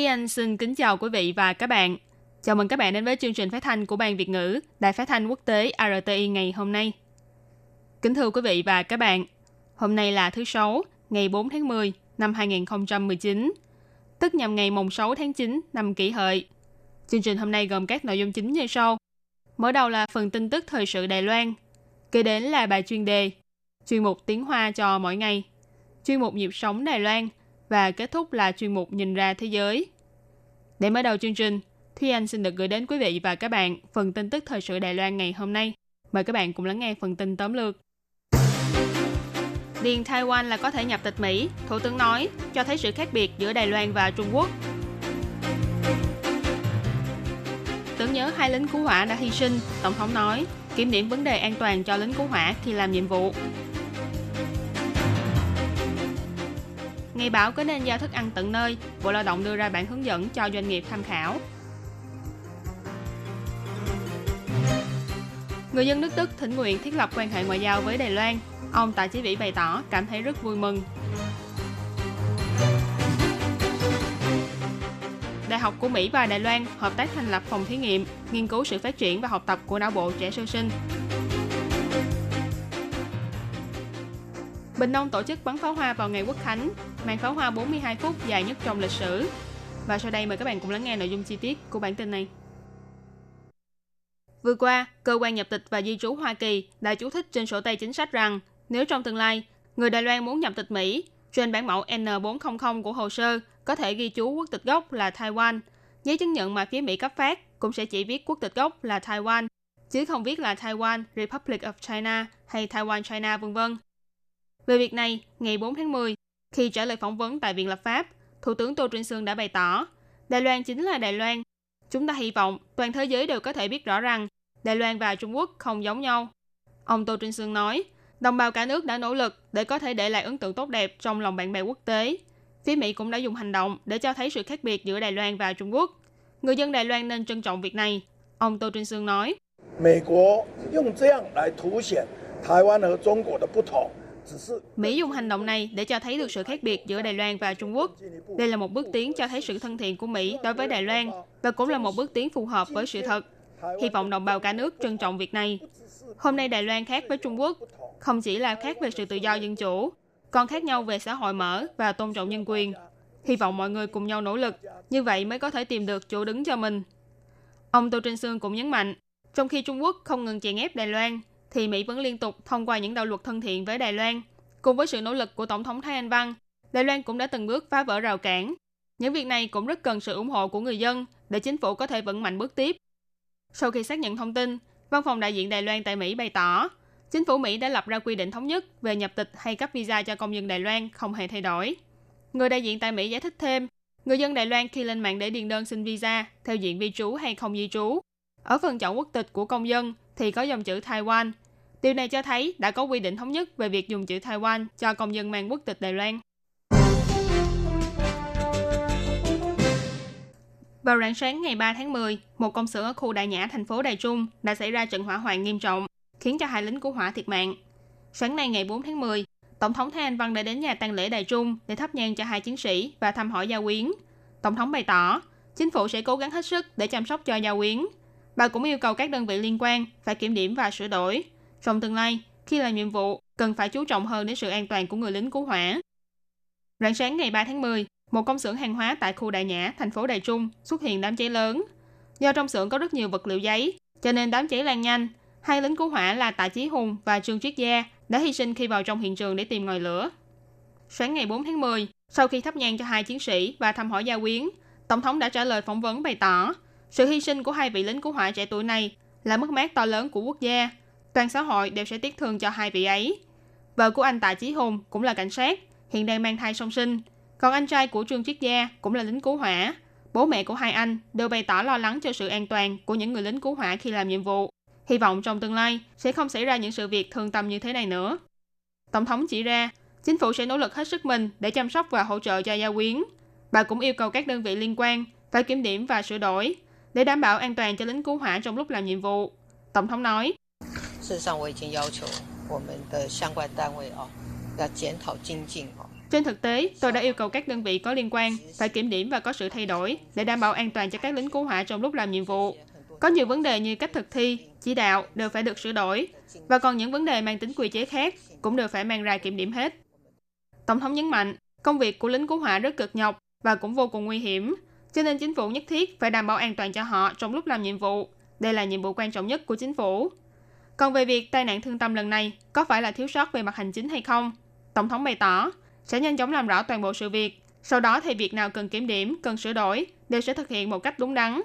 Thúy Anh xin kính chào quý vị và các bạn. Chào mừng các bạn đến với chương trình phát thanh của Ban Việt ngữ Đài Phát thanh Quốc tế RTI ngày hôm nay. Kính thưa quý vị và các bạn, hôm nay là thứ Sáu, ngày 4 tháng 10 năm 2019, tức nhằm ngày mùng 6 tháng 9 năm kỷ hợi. Chương trình hôm nay gồm các nội dung chính như sau. Mở đầu là phần tin tức thời sự Đài Loan, kế đến là bài chuyên đề, chuyên mục tiếng Hoa cho mỗi ngày, chuyên mục nhịp sống Đài Loan và kết thúc là chuyên mục nhìn ra thế giới. Để mở đầu chương trình, Thúy Anh xin được gửi đến quý vị và các bạn phần tin tức thời sự Đài Loan ngày hôm nay. Mời các bạn cùng lắng nghe phần tin tóm lược. Điền Taiwan là có thể nhập tịch Mỹ, Thủ tướng nói, cho thấy sự khác biệt giữa Đài Loan và Trung Quốc. Tưởng nhớ hai lính cứu hỏa đã hy sinh, Tổng thống nói, kiểm điểm vấn đề an toàn cho lính cứu hỏa khi làm nhiệm vụ. Ngày báo có nên giao thức ăn tận nơi, Bộ Lao động đưa ra bản hướng dẫn cho doanh nghiệp tham khảo. Người dân nước Đức thỉnh nguyện thiết lập quan hệ ngoại giao với Đài Loan. Ông Tạ Chí Vĩ bày tỏ cảm thấy rất vui mừng. Đại học của Mỹ và Đài Loan hợp tác thành lập phòng thí nghiệm, nghiên cứu sự phát triển và học tập của não bộ trẻ sơ sinh. Bình Đông tổ chức bắn pháo hoa vào ngày Quốc Khánh, màn pháo hoa 42 phút dài nhất trong lịch sử. Và sau đây mời các bạn cùng lắng nghe nội dung chi tiết của bản tin này. Vừa qua, Cơ quan nhập tịch và di trú Hoa Kỳ đã chú thích trên sổ tay chính sách rằng nếu trong tương lai, người Đài Loan muốn nhập tịch Mỹ, trên bản mẫu N400 của hồ sơ có thể ghi chú quốc tịch gốc là Taiwan. Giấy chứng nhận mà phía Mỹ cấp phát cũng sẽ chỉ viết quốc tịch gốc là Taiwan, chứ không viết là Taiwan Republic of China hay Taiwan China vân vân. Về việc này, ngày 4 tháng 10, khi trả lời phỏng vấn tại Viện Lập pháp, Thủ tướng Tô Trinh Sương đã bày tỏ, Đài Loan chính là Đài Loan. Chúng ta hy vọng toàn thế giới đều có thể biết rõ rằng Đài Loan và Trung Quốc không giống nhau. Ông Tô Trinh Sương nói, đồng bào cả nước đã nỗ lực để có thể để lại ấn tượng tốt đẹp trong lòng bạn bè quốc tế. Phía Mỹ cũng đã dùng hành động để cho thấy sự khác biệt giữa Đài Loan và Trung Quốc. Người dân Đài Loan nên trân trọng việc này. Ông Tô Trinh Sương nói, 美国用这样来凸显台湾和中国的不同。 Mỹ dùng hành động này để cho thấy được sự khác biệt giữa Đài Loan và Trung Quốc. Đây là một bước tiến cho thấy sự thân thiện của Mỹ đối với Đài Loan và cũng là một bước tiến phù hợp với sự thật. Hy vọng đồng bào cả nước trân trọng việc này. Hôm nay Đài Loan khác với Trung Quốc, không chỉ là khác về sự tự do dân chủ, còn khác nhau về xã hội mở và tôn trọng nhân quyền. Hy vọng mọi người cùng nhau nỗ lực, như vậy mới có thể tìm được chỗ đứng cho mình. Ông Tô Trinh Sương cũng nhấn mạnh, trong khi Trung Quốc không ngừng chèn ép Đài Loan, thì Mỹ vẫn liên tục thông qua những đạo luật thân thiện với Đài Loan. Cùng với sự nỗ lực của Tổng thống Thái Anh Văn, Đài Loan cũng đã từng bước phá vỡ rào cản. Những việc này cũng rất cần sự ủng hộ của người dân để chính phủ có thể vững mạnh bước tiếp. Sau khi xác nhận thông tin, Văn phòng đại diện Đài Loan tại Mỹ bày tỏ, chính phủ Mỹ đã lập ra quy định thống nhất về nhập tịch hay cấp visa cho công dân Đài Loan không hề thay đổi. Người đại diện tại Mỹ giải thích thêm, người dân Đài Loan khi lên mạng để điền đơn xin visa theo diện vi trú hay không di trú, ở phần chọn quốc tịch của công dân thì có dòng chữ Taiwan. Điều này cho thấy đã có quy định thống nhất về việc dùng chữ Taiwan cho công dân mang quốc tịch Đài Loan. Vào rạng sáng ngày 3 tháng 10, một công xưởng ở khu Đại Nhã, thành phố Đài Trung đã xảy ra trận hỏa hoạn nghiêm trọng, khiến cho hai lính cứu hỏa thiệt mạng. Sáng nay ngày 4 tháng 10, Tổng thống Thái Anh Văn đã đến nhà tang lễ Đài Trung để thắp nhang cho hai chiến sĩ và thăm hỏi gia quyến. Tổng thống bày tỏ, chính phủ sẽ cố gắng hết sức để chăm sóc cho gia quyến. Bà cũng yêu cầu các đơn vị liên quan phải kiểm điểm và sửa đổi. Trong tương lai, khi làm nhiệm vụ, cần phải chú trọng hơn đến sự an toàn của người lính cứu hỏa. Rạng sáng ngày 3 tháng 10, một công xưởng hàng hóa tại khu Đại Nhã, thành phố Đài Trung xuất hiện đám cháy lớn. Do trong xưởng có rất nhiều vật liệu giấy, cho nên đám cháy lan nhanh. Hai lính cứu hỏa là Tạ Chí Hùng và Trương Triết Gia đã hy sinh khi vào trong hiện trường để tìm ngòi lửa. Sáng ngày 4 tháng 10, sau khi thắp nhang cho hai chiến sĩ và thăm hỏi gia quyến, Tổng thống đã trả lời phỏng vấn bày tỏ sự hy sinh của hai vị lính cứu hỏa trẻ tuổi này là mất mát to lớn của quốc gia. Toàn xã hội đều sẽ tiếc thương cho hai vị ấy. Vợ của anh Tạ Chí Hùng cũng là cảnh sát, hiện đang mang thai song sinh. Còn anh trai của Trương Triết Gia cũng là lính cứu hỏa. Bố mẹ của hai anh đều bày tỏ lo lắng cho sự an toàn của những người lính cứu hỏa khi làm nhiệm vụ. Hy vọng trong tương lai sẽ không xảy ra những sự việc thương tâm như thế này nữa. Tổng thống chỉ ra, chính phủ sẽ nỗ lực hết sức mình để chăm sóc và hỗ trợ cho gia quyến. Bà cũng yêu cầu các đơn vị liên quan phải kiểm điểm và sửa đổi để đảm bảo an toàn cho lính cứu hỏa trong lúc làm nhiệm vụ. Tổng thống nói, 事实上，我已经要求我们的相关单位哦，要检讨精进哦。 Trên thực tế, tôi đã yêu cầu các đơn vị có liên quan phải kiểm điểm và có sự thay đổi để đảm bảo an toàn cho các lính cứu hỏa trong lúc làm nhiệm vụ. Có nhiều vấn đề như cách thực thi, chỉ đạo đều phải được sửa đổi và còn những vấn đề mang tính quy chế khác cũng đều phải mang ra kiểm điểm hết. Tổng thống nhấn mạnh, công việc của lính cứu hỏa rất cực nhọc và cũng vô cùng nguy hiểm, cho nên chính phủ nhất thiết phải đảm bảo an toàn cho họ trong lúc làm nhiệm vụ. Đây là nhiệm vụ quan trọng nhất của chính phủ. Còn về việc tai nạn thương tâm lần này có phải là thiếu sót về mặt hành chính hay không, Tổng thống bày tỏ sẽ nhanh chóng làm rõ toàn bộ sự việc. Sau đó thì việc nào cần kiểm điểm, cần sửa đổi đều sẽ thực hiện một cách đúng đắn.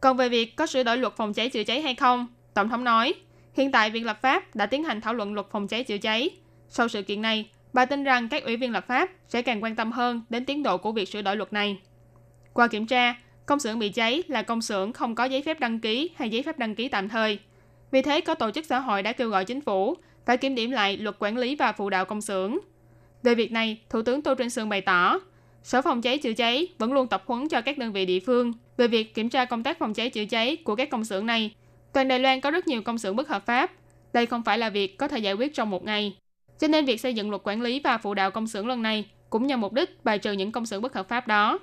Còn về việc có sửa đổi luật phòng cháy chữa cháy hay không, Tổng thống nói, hiện tại Viện Lập pháp đã tiến hành thảo luận luật phòng cháy chữa cháy. Sau sự kiện này, bà tin rằng các ủy viên lập pháp sẽ càng quan tâm hơn đến tiến độ của việc sửa đổi luật này. Qua kiểm tra, công xưởng bị cháy là công xưởng không có giấy phép đăng ký hay giấy phép đăng ký tạm thời. Vì thế, có tổ chức xã hội đã kêu gọi chính phủ phải kiểm điểm lại luật quản lý và phụ đạo công xưởng. Về việc này, Thủ tướng Tô Trinh Sương bày tỏ, Sở phòng cháy chữa cháy vẫn luôn tập huấn cho các đơn vị địa phương về việc kiểm tra công tác phòng cháy chữa cháy của các công xưởng này. Toàn Đài Loan có rất nhiều công xưởng bất hợp pháp. Đây không phải là việc có thể giải quyết trong một ngày. Cho nên việc xây dựng luật quản lý và phụ đạo công xưởng lần này cũng nhằm mục đích bài trừ những công xưởng bất hợp pháp đó.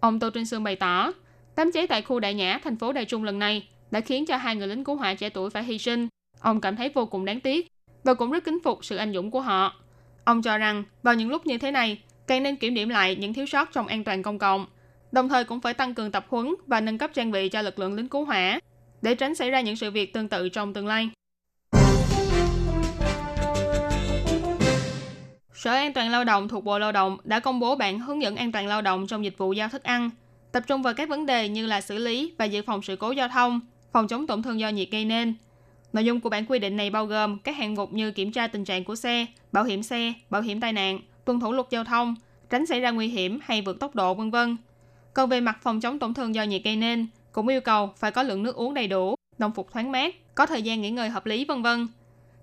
Ông Tô Trinh Sương bày tỏ, đám cháy tại khu Đại Nhã, thành phố Đài Trung lần này đã khiến cho hai người lính cứu hỏa trẻ tuổi phải hy sinh. Ông cảm thấy vô cùng đáng tiếc và cũng rất kính phục sự anh dũng của họ. Ông cho rằng vào những lúc như thế này, càng nên kiểm điểm lại những thiếu sót trong an toàn công cộng, đồng thời cũng phải tăng cường tập huấn và nâng cấp trang bị cho lực lượng lính cứu hỏa để tránh xảy ra những sự việc tương tự trong tương lai. Sở An toàn Lao động thuộc Bộ Lao động đã công bố bản hướng dẫn an toàn lao động trong dịch vụ giao thức ăn, tập trung vào các vấn đề như là xử lý và dự phòng sự cố giao thông, phòng chống tổn thương do nhiệt gây nên. Nội dung của bản quy định này bao gồm các hạng mục như kiểm tra tình trạng của xe, bảo hiểm xe, bảo hiểm tai nạn, tuân thủ luật giao thông, tránh xảy ra nguy hiểm hay vượt tốc độ vân vân. Còn về mặt phòng chống tổn thương do nhiệt gây nên, cũng yêu cầu phải có lượng nước uống đầy đủ, đồng phục thoáng mát, có thời gian nghỉ ngơi hợp lý vân vân.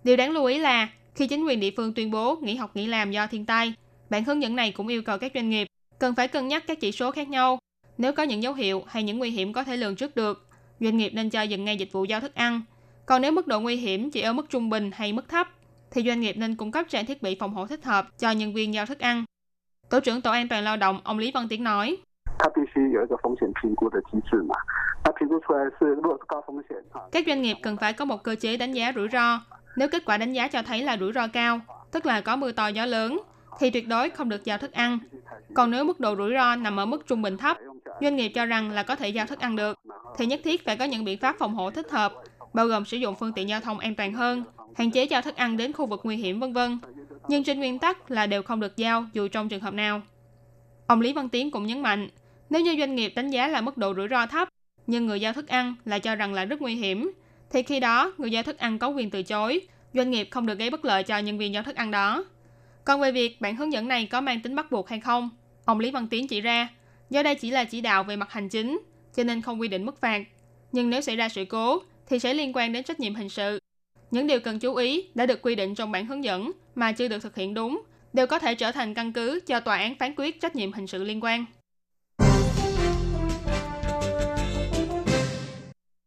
Điều đáng lưu ý là khi chính quyền địa phương tuyên bố nghỉ học nghỉ làm do thiên tai, bản hướng dẫn này cũng yêu cầu các doanh nghiệp cần phải cân nhắc các chỉ số khác nhau. Nếu có những dấu hiệu hay những nguy hiểm có thể lường trước được, doanh nghiệp nên cho dừng ngay dịch vụ giao thức ăn. Còn nếu mức độ nguy hiểm chỉ ở mức trung bình hay mức thấp, thì doanh nghiệp nên cung cấp trang thiết bị phòng hộ thích hợp cho nhân viên giao thức ăn. Tổ trưởng Tổ an toàn lao động ông Lý Văn Tiến nói. 它必须有一个风险评估的机制嘛。那评估出来是如果是高风险哈， Các doanh nghiệp cần phải có một cơ chế đánh giá rủi ro. Nếu kết quả đánh giá cho thấy là rủi ro cao, tức là có mưa to gió lớn, thì tuyệt đối không được giao thức ăn. Còn nếu mức độ rủi ro nằm ở mức trung bình thấp, doanh nghiệp cho rằng là có thể giao thức ăn được, thì nhất thiết phải có những biện pháp phòng hộ thích hợp, bao gồm sử dụng phương tiện giao thông an toàn hơn, hạn chế giao thức ăn đến khu vực nguy hiểm vân vân. Nhưng trên nguyên tắc là đều không được giao dù trong trường hợp nào. Ông Lý Văn Tiến cũng nhấn mạnh, nếu như doanh nghiệp đánh giá là mức độ rủi ro thấp, nhưng người giao thức ăn lại cho rằng là rất nguy hiểm, thì khi đó người giao thức ăn có quyền từ chối, doanh nghiệp không được gây bất lợi cho nhân viên giao thức ăn đó. Còn về việc bản hướng dẫn này có mang tính bắt buộc hay không, ông Lý Văn Tiến chỉ ra, do đây chỉ là chỉ đạo về mặt hành chính, cho nên không quy định mức phạt. Nhưng nếu xảy ra sự cố, thì sẽ liên quan đến trách nhiệm hình sự. Những điều cần chú ý đã được quy định trong bản hướng dẫn mà chưa được thực hiện đúng, đều có thể trở thành căn cứ cho tòa án phán quyết trách nhiệm hình sự liên quan.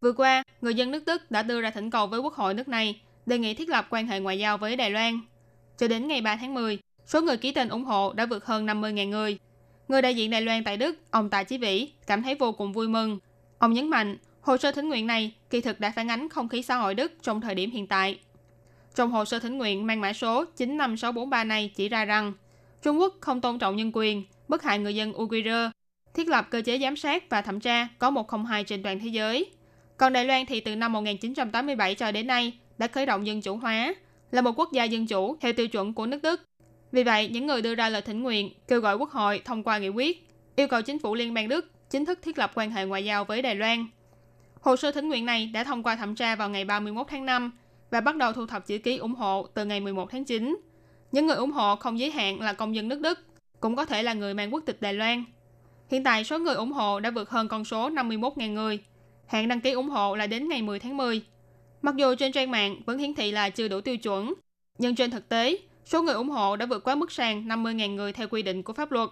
Vừa qua, người dân nước Đức đã đưa ra thỉnh cầu với quốc hội nước này đề nghị thiết lập quan hệ ngoại giao với Đài Loan. Cho đến ngày 3 tháng 10, số người ký tên ủng hộ đã vượt hơn 50.000 người. Người đại diện Đài Loan tại Đức, ông Tạ Chí Vĩ, cảm thấy vô cùng vui mừng. Ông nhấn mạnh, hồ sơ thỉnh nguyện này kỳ thực đã phản ánh không khí xã hội Đức trong thời điểm hiện tại. Trong hồ sơ thỉnh nguyện mang mã số 95643 này chỉ ra rằng Trung Quốc không tôn trọng nhân quyền, bức hại người dân Uyghur, thiết lập cơ chế giám sát và thẩm tra có 102 trên toàn thế giới. Còn Đài Loan thì từ năm 1987 cho đến nay đã khởi động dân chủ hóa, là một quốc gia dân chủ theo tiêu chuẩn của nước Đức. Vì vậy, những người đưa ra lời thỉnh nguyện kêu gọi quốc hội thông qua nghị quyết, yêu cầu chính phủ liên bang Đức chính thức thiết lập quan hệ ngoại giao với Đài Loan. Hồ sơ thỉnh nguyện này đã thông qua thẩm tra vào ngày 31 tháng 5 và bắt đầu thu thập chữ ký ủng hộ từ ngày 11 tháng 9. Những người ủng hộ không giới hạn là công dân nước Đức, cũng có thể là người mang quốc tịch Đài Loan. Hiện tại số người ủng hộ đã vượt hơn con số 51.000 người. Hạn đăng ký ủng hộ là đến ngày 10 tháng 10. Mặc dù trên trang mạng vẫn hiển thị là chưa đủ tiêu chuẩn, nhưng trên thực tế, số người ủng hộ đã vượt quá mức sàn 50.000 người theo quy định của pháp luật.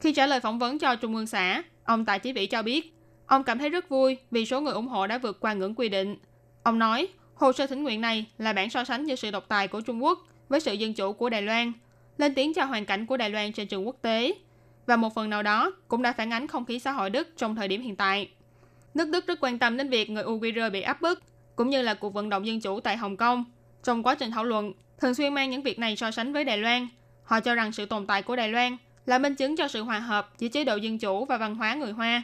Khi trả lời phỏng vấn cho Trung ương xã, ông Tạ Chí Vĩ cho biết, ông cảm thấy rất vui vì số người ủng hộ đã vượt qua ngưỡng quy định. Ông nói, hồ sơ thỉnh nguyện này là bản so sánh giữa sự độc tài của Trung Quốc với sự dân chủ của Đài Loan, lên tiếng cho hoàn cảnh của Đài Loan trên trường quốc tế, và một phần nào đó cũng đã phản ánh không khí xã hội Đức trong thời điểm hiện tại. Nước Đức rất quan tâm đến việc người Uyghur bị áp bức, cũng như là cuộc vận động dân chủ tại Hồng Kông. Trong quá trình thảo luận, thường xuyên mang những việc này so sánh với Đài Loan. Họ cho rằng sự tồn tại của Đài Loan là minh chứng cho sự hòa hợp giữa chế độ dân chủ và văn hóa người Hoa.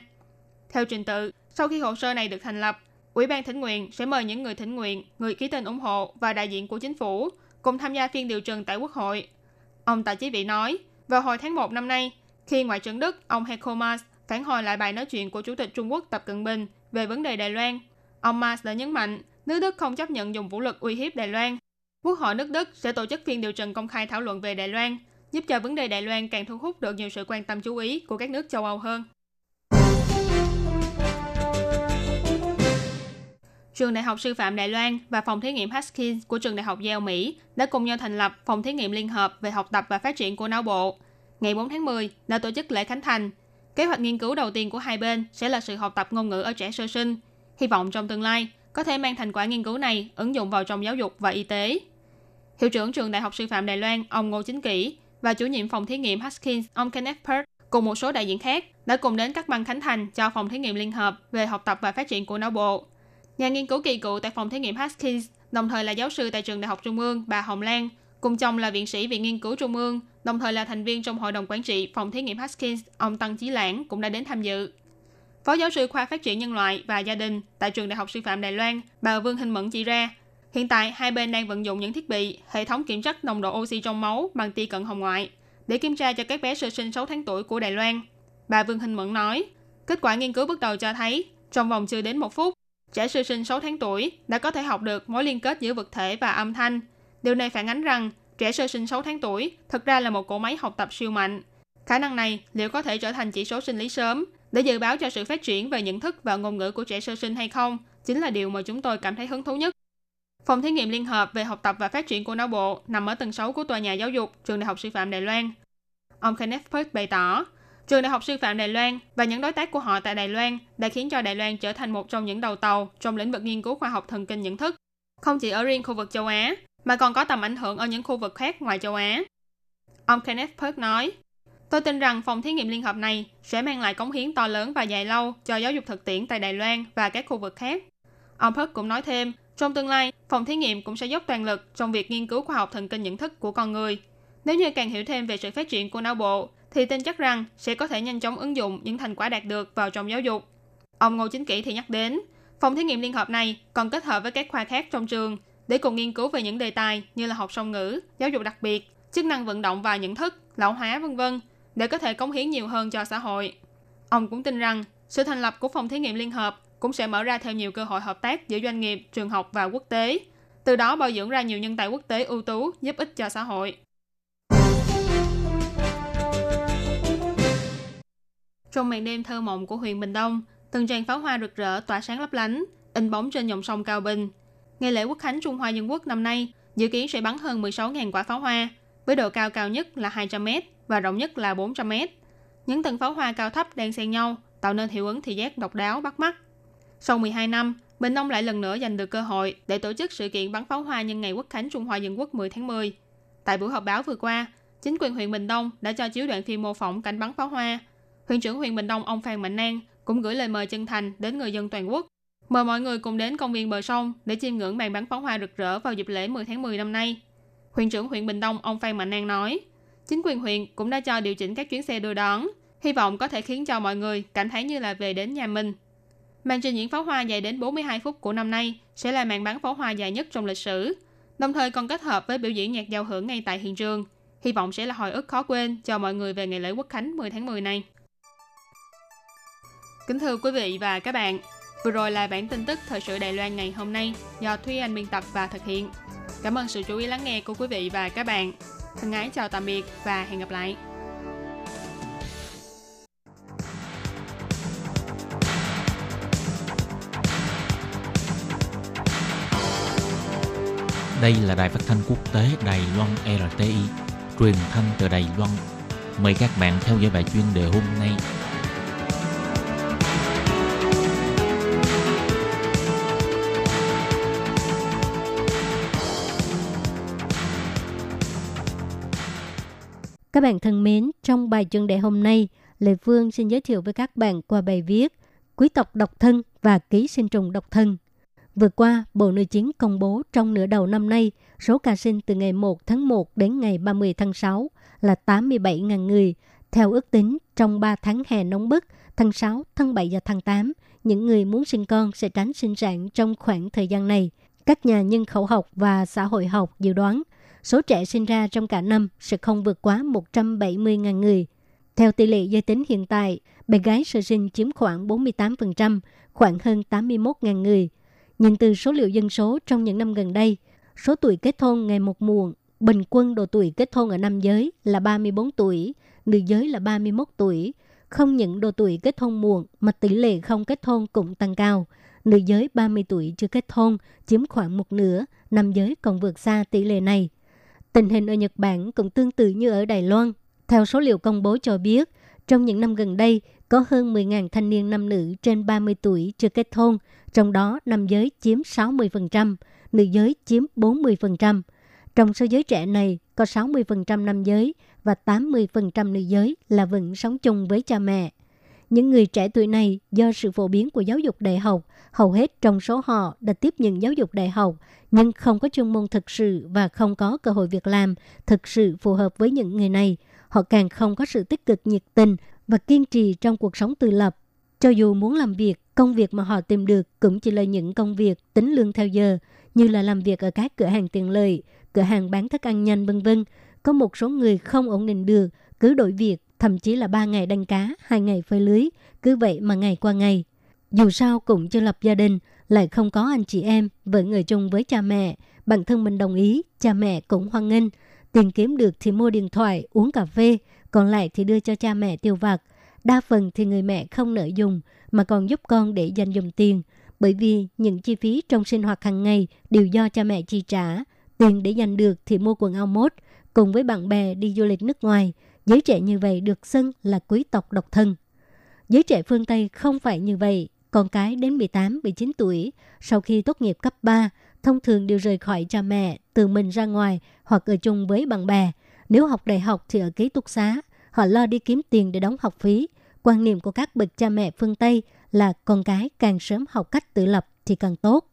Theo trình tự, sau khi hồ sơ này được thành lập, Ủy ban thỉnh nguyện sẽ mời những người thỉnh nguyện, người ký tên ủng hộ và đại diện của chính phủ cùng tham gia phiên điều trần tại Quốc hội. Ông Tạ Chí Vị nói, vào hồi tháng 1 năm nay, khi Ngoại trưởng Đức ông Heiko Maas phản hồi lại bài nói chuyện của Chủ tịch Trung Quốc Tập Cận Bình về vấn đề Đài Loan, ông Mars đã nhấn mạnh nước Đức không chấp nhận dùng vũ lực uy hiếp Đài Loan. Quốc hội nước Đức sẽ tổ chức phiên điều trần công khai thảo luận về Đài Loan, giúp cho vấn đề Đài Loan càng thu hút được nhiều sự quan tâm chú ý của các nước châu Âu hơn. Trường Đại học Sư phạm Đài Loan và Phòng Thí nghiệm Haskins của Trường Đại học Yale Mỹ đã cùng nhau thành lập Phòng Thí nghiệm Liên hợp về học tập và phát triển của não bộ. Ngày 4 tháng 10 đã tổ chức lễ khánh thành. Kế hoạch nghiên cứu đầu tiên của hai bên sẽ là sự học tập ngôn ngữ ở trẻ sơ sinh. Hy vọng trong tương lai có thể mang thành quả nghiên cứu này ứng dụng vào trong giáo dục và y tế. Hiệu trưởng Trường Đại học Sư phạm Đài Loan, ông Ngô Chính Kỷ và chủ nhiệm phòng thí nghiệm Haskins, ông Kenneth Perth cùng một số đại diện khác đã cùng đến các băng khánh thành cho phòng thí nghiệm liên hợp về học tập và phát triển của não bộ. Nhà nghiên cứu kỳ cựu tại phòng thí nghiệm Haskins, đồng thời là giáo sư tại trường Đại học Trung ương bà Hồng Lan, cùng chồng là viện sĩ Viện Nghiên cứu Trung ương, đồng thời là thành viên trong hội đồng quản trị phòng thí nghiệm Haskins, ông Tăng Chí Lãng cũng đã đến tham dự. Phó giáo sư khoa phát triển nhân loại và gia đình tại trường Đại học Sư phạm Đài Loan, bà Vương Hình Mẫn chỉ ra, hiện tại hai bên đang vận dụng những thiết bị, hệ thống kiểm soát nồng độ oxy trong máu bằng tia cận hồng ngoại để kiểm tra cho các bé sơ sinh 6 tháng tuổi của Đài Loan. Bà Vương Hình Mẫn nói, kết quả nghiên cứu bước đầu cho thấy, trong vòng chưa đến một phút, trẻ sơ sinh 6 tháng tuổi đã có thể học được mối liên kết giữa vật thể và âm thanh. Điều này phản ánh rằng trẻ sơ sinh 6 tháng tuổi thực ra là một cỗ máy học tập siêu mạnh. Khả năng này liệu có thể trở thành chỉ số sinh lý sớm để dự báo cho sự phát triển về nhận thức và ngôn ngữ của trẻ sơ sinh hay không chính là điều mà chúng tôi cảm thấy hứng thú nhất. Phòng thí nghiệm liên hợp về học tập và phát triển của não bộ nằm ở tầng 6 của tòa nhà giáo dục trường Đại học Sư phạm Đài Loan. Ông Kenneth Perk bày tỏ, trường Đại học Sư phạm Đài Loan và những đối tác của họ tại Đài Loan đã khiến cho Đài Loan trở thành một trong những đầu tàu trong lĩnh vực nghiên cứu khoa học thần kinh nhận thức, không chỉ ở riêng khu vực châu Á, mà còn có tầm ảnh hưởng ở những khu vực khác ngoài châu Á. Ông Kenneth Perk nói, Tôi tin rằng phòng thí nghiệm liên hợp này sẽ mang lại cống hiến to lớn và dài lâu cho giáo dục thực tiễn tại Đài Loan và các khu vực khác. Ông Park cũng nói thêm, trong tương lai, phòng thí nghiệm cũng sẽ dốc toàn lực trong việc nghiên cứu khoa học thần kinh nhận thức của con người. Nếu như càng hiểu thêm về sự phát triển của não bộ, thì tin chắc rằng sẽ có thể nhanh chóng ứng dụng những thành quả đạt được vào trong giáo dục. Ông Ngô Chính Kỷ thì nhắc đến, phòng thí nghiệm liên hợp này còn kết hợp với các khoa khác trong trường để cùng nghiên cứu về những đề tài như là học song ngữ, giáo dục đặc biệt, chức năng vận động và nhận thức, lão hóa vân vân để có thể cống hiến nhiều hơn cho xã hội. Ông cũng tin rằng sự thành lập của phòng thí nghiệm liên hợp cũng sẽ mở ra thêm nhiều cơ hội hợp tác giữa doanh nghiệp, trường học và quốc tế, từ đó bồi dưỡng ra nhiều nhân tài quốc tế ưu tú giúp ích cho xã hội. Trong màn đêm thơ mộng của huyện Bình Đông, từng tràng pháo hoa rực rỡ tỏa sáng lấp lánh, in bóng trên dòng sông Cao Bình. Ngày lễ Quốc khánh Trung Hoa Dân Quốc năm nay dự kiến sẽ bắn hơn 16.000 quả pháo hoa, với độ cao cao nhất là 200 m và rộng nhất là 400 mét. Những tầng pháo hoa cao thấp đang xen nhau, tạo nên hiệu ứng thị giác độc đáo bắt mắt. Sau 12 năm, Bình Đông lại lần nữa giành được cơ hội để tổ chức sự kiện bắn pháo hoa nhân ngày Quốc khánh Trung Hoa Dân Quốc 10 tháng 10. Tại buổi họp báo vừa qua, chính quyền huyện Bình Đông đã cho chiếu đoạn phim mô phỏng cảnh bắn pháo hoa. Huyện trưởng huyện Bình Đông ông Phan Mạnh An cũng gửi lời mời chân thành đến người dân toàn quốc, mời mọi người cùng đến công viên bờ sông để chiêm ngưỡng màn bắn pháo hoa rực rỡ vào dịp lễ 10 tháng 10 năm nay. Huyện trưởng huyện Bình Đông ông Phan Mạnh An nói, chính quyền huyện cũng đã cho điều chỉnh các chuyến xe đưa đón, hy vọng có thể khiến cho mọi người cảm thấy như là về đến nhà mình. Màn trình diễn pháo hoa dài đến 42 phút của năm nay sẽ là màn bắn pháo hoa dài nhất trong lịch sử, đồng thời còn kết hợp với biểu diễn nhạc giao hưởng ngay tại hiện trường. Hy vọng sẽ là hồi ức khó quên cho mọi người về ngày lễ Quốc khánh 10 tháng 10 này. Kính thưa quý vị và các bạn, vừa rồi là bản tin tức thời sự Đài Loan ngày hôm nay do Thúy Anh biên tập và thực hiện. Cảm ơn sự chú ý lắng nghe của quý vị và các bạn. Thân ái chào tạm biệt và hẹn gặp lại. Đây là đài phát thanh quốc tế Đài Loan RTI, truyền thanh từ Đài Loan. Mời các bạn theo dõi bài chuyên đề hôm nay bạn thân mến, trong bài chuyên đề hôm nay, Lê Phương xin giới thiệu với các bạn qua bài viết Quý tộc độc thân và ký sinh trùng độc thân. Vừa qua, Bộ Nội chính công bố trong nửa đầu năm nay, số ca sinh từ ngày 1 tháng 1 đến ngày 30 tháng 6 là 87.000 người. Theo ước tính, trong 3 tháng hè nóng bức, tháng 6, tháng 7 và tháng 8, những người muốn sinh con sẽ tránh sinh sản trong khoảng thời gian này. Các nhà nhân khẩu học và xã hội học dự đoán số trẻ sinh ra trong cả năm sẽ không vượt quá 170.000 người. Theo tỷ lệ giới tính hiện tại, bé gái sơ sinh chiếm khoảng 48%, khoảng hơn 81.000 người. Nhìn từ số liệu dân số trong những năm gần đây, số tuổi kết hôn ngày một muộn, bình quân độ tuổi kết hôn ở nam giới là 34 tuổi, nữ giới là 31 tuổi. Không những độ tuổi kết hôn muộn mà tỷ lệ không kết hôn cũng tăng cao. Nữ giới 30 tuổi chưa kết hôn chiếm khoảng một nửa, nam giới còn vượt xa tỷ lệ này. Tình hình ở Nhật Bản cũng tương tự như ở Đài Loan. Theo số liệu công bố cho biết, trong những năm gần đây, có hơn 10.000 thanh niên nam nữ trên 30 tuổi chưa kết hôn, trong đó nam giới chiếm 60%, nữ giới chiếm 40%. Trong số giới trẻ này, có 60% nam giới và 80% nữ giới là vẫn sống chung với cha mẹ. Những người trẻ tuổi này do sự phổ biến của giáo dục đại học, hầu hết trong số họ đã tiếp nhận giáo dục đại học nhưng không có chuyên môn thực sự và không có cơ hội việc làm thực sự phù hợp với những người này. Họ càng không có sự tích cực nhiệt tình và kiên trì trong cuộc sống tự lập. Cho dù muốn làm việc, công việc mà họ tìm được cũng chỉ là những công việc tính lương theo giờ, như là làm việc ở các cửa hàng tiện lợi, cửa hàng bán thức ăn nhanh vân vân. Có một số người không ổn định được, cứ đổi việc, thậm chí là 3 ngày đánh cá, 2 ngày phơi lưới, cứ vậy mà ngày qua ngày. Dù sao cũng chưa lập gia đình, lại không có anh chị em, vẫn người chung với cha mẹ. Bản thân mình đồng ý, cha mẹ cũng hoan nghênh. Tiền kiếm được thì mua điện thoại, uống cà phê, còn lại thì đưa cho cha mẹ tiêu vặt. Đa phần thì người mẹ không nợ dùng, mà còn giúp con để dành dùng tiền. Bởi vì những chi phí trong sinh hoạt hàng ngày đều do cha mẹ chi trả. Tiền để dành được thì mua quần áo mốt, cùng với bạn bè đi du lịch nước ngoài. Giới trẻ như vậy được xưng là quý tộc độc thân. Giới trẻ phương Tây không phải như vậy. Con cái đến 18, 19 tuổi, sau khi tốt nghiệp cấp 3, thông thường đều rời khỏi cha mẹ, tự mình ra ngoài hoặc ở chung với bạn bè. Nếu học đại học thì ở ký túc xá, họ lo đi kiếm tiền để đóng học phí. Quan niệm của các bậc cha mẹ phương Tây là con cái càng sớm học cách tự lập thì càng tốt.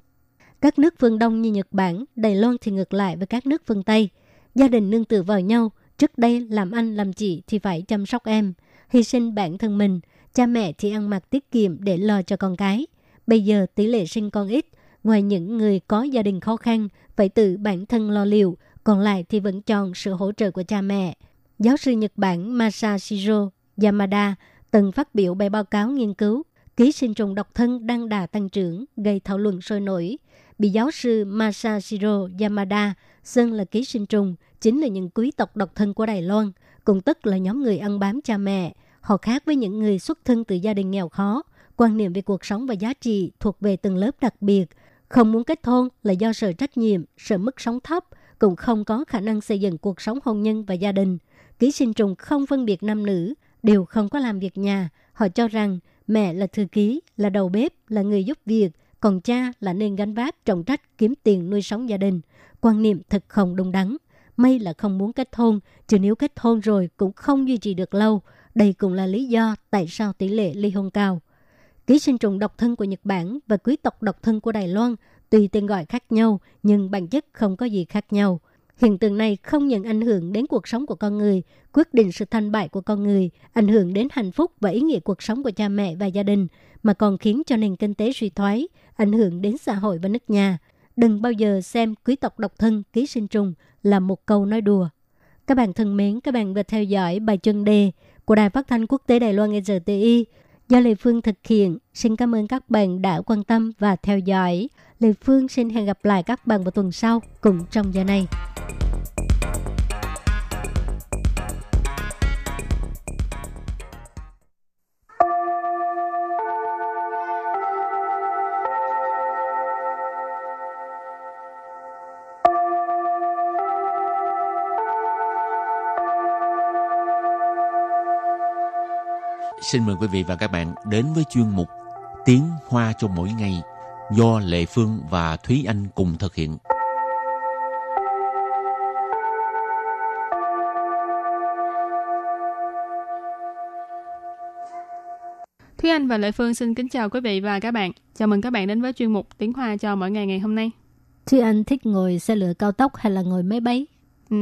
Các nước phương Đông như Nhật Bản, Đài Loan thì ngược lại với các nước phương Tây. Gia đình nương tựa vào nhau, trước đây làm anh làm chị thì phải chăm sóc em, hy sinh bản thân mình, cha mẹ thì ăn mặc tiết kiệm để lo cho con cái. Bây giờ tỷ lệ sinh con ít, ngoài những người có gia đình khó khăn phải tự bản thân lo liệu, còn lại thì vẫn chọn sự hỗ trợ của cha mẹ. Giáo sư Nhật Bản Masashiro Yamada từng phát biểu bài báo cáo nghiên cứu ký sinh trùng độc thân đang đà tăng trưởng gây thảo luận sôi nổi. Bị giáo sư Masashiro Yamada xưng là ký sinh trùng chính là những quý tộc độc thân của Đài Loan, cũng tức là nhóm người ăn bám cha mẹ. Họ khác với những người xuất thân từ gia đình nghèo khó, quan niệm về cuộc sống và giá trị thuộc về từng lớp đặc biệt. Không muốn kết hôn là do sợ trách nhiệm, sợ mức sống thấp, cũng không có khả năng xây dựng cuộc sống hôn nhân và gia đình. Ký sinh trùng không phân biệt nam nữ, đều không có làm việc nhà. Họ cho rằng mẹ là thư ký, là đầu bếp, là người giúp việc, còn cha là nên gánh vác trọng trách kiếm tiền nuôi sống gia đình. Quan niệm thật không đúng đắn. May là không muốn kết hôn, chứ nếu kết hôn rồi cũng không duy trì được lâu. Đây cũng là lý do tại sao tỷ lệ ly hôn cao. Ký sinh trùng độc thân của Nhật Bản và quý tộc độc thân của Đài Loan tuy tên gọi khác nhau nhưng bản chất không có gì khác nhau. Hiện tượng này không những ảnh hưởng đến cuộc sống của con người, quyết định sự thành bại của con người, ảnh hưởng đến hạnh phúc và ý nghĩa cuộc sống của cha mẹ và gia đình, mà còn khiến cho nền kinh tế suy thoái, ảnh hưởng đến xã hội và nước nhà. Đừng bao giờ xem quý tộc độc thân ký sinh trùng là một câu nói đùa. Các bạn thân mến, các bạn vừa theo dõi bài chân đề của Đài Phát thanh Quốc tế Đài Loan RTI do Lê Phương thực hiện. Xin cảm ơn các bạn đã quan tâm và theo dõi. Lê Phương xin hẹn gặp lại các bạn vào tuần sau cùng trong giờ này. Xin mời quý vị và các bạn đến với chuyên mục Tiếng Hoa cho mỗi ngày do Lệ Phương và Thúy Anh cùng thực hiện. Thúy Anh và Lệ Phương xin kính chào quý vị và các bạn. Chào mừng các bạn đến với chuyên mục Tiếng Hoa cho mỗi ngày ngày hôm nay. Thúy Anh thích ngồi xe lửa cao tốc hay là ngồi máy bay? Ừ,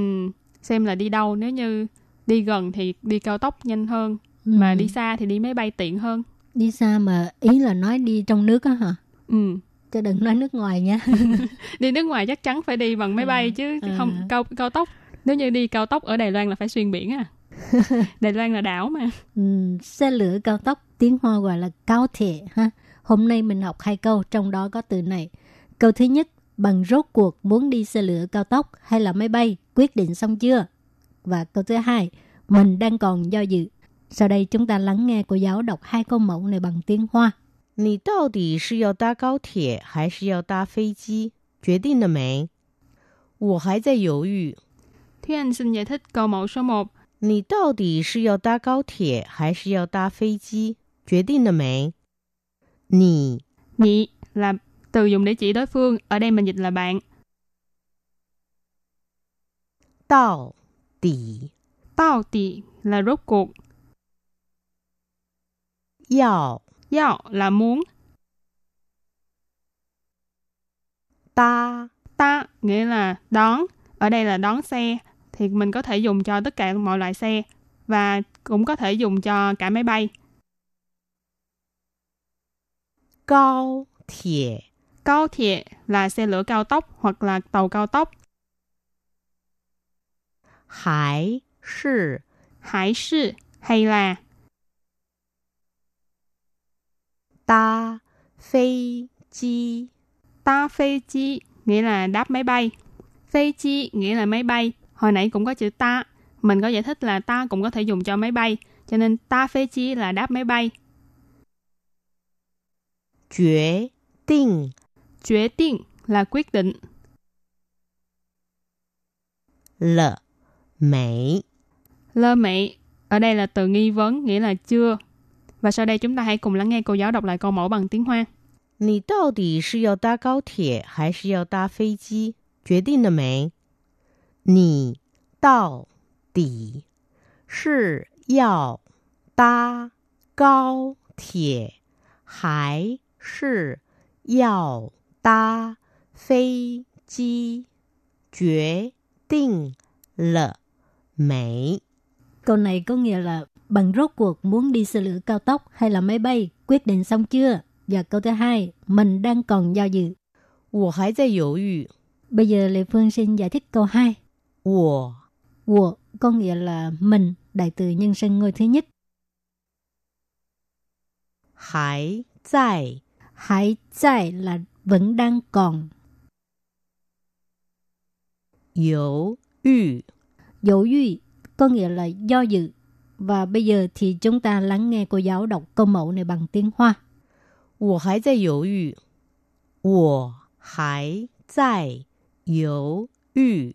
xem là đi đâu nếu như đi gần thì đi cao tốc nhanh hơn mà Ừ. đi xa thì đi máy bay tiện hơn. đi xa mà ý là nói đi trong nước á hả? Ừ. Chứ đừng nói nước ngoài nha. Đi nước ngoài chắc chắn phải đi bằng máy bay chứ À. không cao cao tốc. Nếu như đi cao tốc ở Đài Loan là phải xuyên biển à. Đài Loan là đảo mà. Ừ, xe lửa cao tốc tiếng Hoa gọi là cao thể ha. Hôm nay mình học hai câu trong đó có từ này. Câu thứ nhất, bằng rốt cuộc muốn đi xe lửa cao tốc hay là máy bay, quyết định xong chưa? Và câu thứ hai, mình đang còn do dự. Sau đây chúng ta lắng nghe cô giáo đọc hai câu mẫu này bằng tiếng Hoa. 你到底是要搭高铁还是要搭飞机？决定了没？我还在犹豫。 Thúy Anh xin giải thích câu mẫu số 1. 你到底是要搭高铁还是要搭飞机？决定了没？你 Nhị là từ dùng để chỉ đối phương, ở đây mình dịch là bạn. 到底 Tao tì là rốt cuộc. Yào. Yào là muốn. Ta. Ta nghĩa là đón. Ở đây là đón xe. Thì mình có thể dùng cho tất cả mọi loại xe. Và cũng có thể dùng cho cả máy bay. Cao thiệt. Cao thiệt là xe lửa cao tốc hoặc là tàu cao tốc. Hải sư. Hải sư hay là ta phi chi. Ta phi chi nghĩa là đáp máy bay. Phi chi nghĩa là máy bay. Hồi nãy cũng có chữ ta. Mình có giải thích là ta cũng có thể dùng cho máy bay. Cho nên ta phi chi là đáp máy bay. Quyết định quyết định là quyết định. Lơ mỹ lơ mỹ ở đây là từ nghi vấn nghĩa là chưa. Và sau đây chúng ta hãy cùng lắng nghe cô giáo đọc lại câu mẫu bằng tiếng Hoa. 你到底是要搭高铁还是要搭飞机？决定了没？你到底是要搭高铁还是要搭飞机？决定了没？ Câu này có nghĩa là bằng rốt cuộc muốn đi xe lửa cao tốc hay là máy bay, quyết định xong chưa? Và câu thứ hai, mình đang còn do dự. 我还在犹豫。 Bây giờ Lê Phương xin giải thích câu 2. 我 Wo có nghĩa là mình, đại từ nhân xưng ngôi thứ nhất. 还在 Hãy tại là vẫn đang còn. 犹豫。 Dấu duy có nghĩa là do dự. Và bây giờ thì chúng ta lắng nghe cô giáo đọc câu mẫu này bằng tiếng Hoa. 我还在犹豫，我还在犹豫。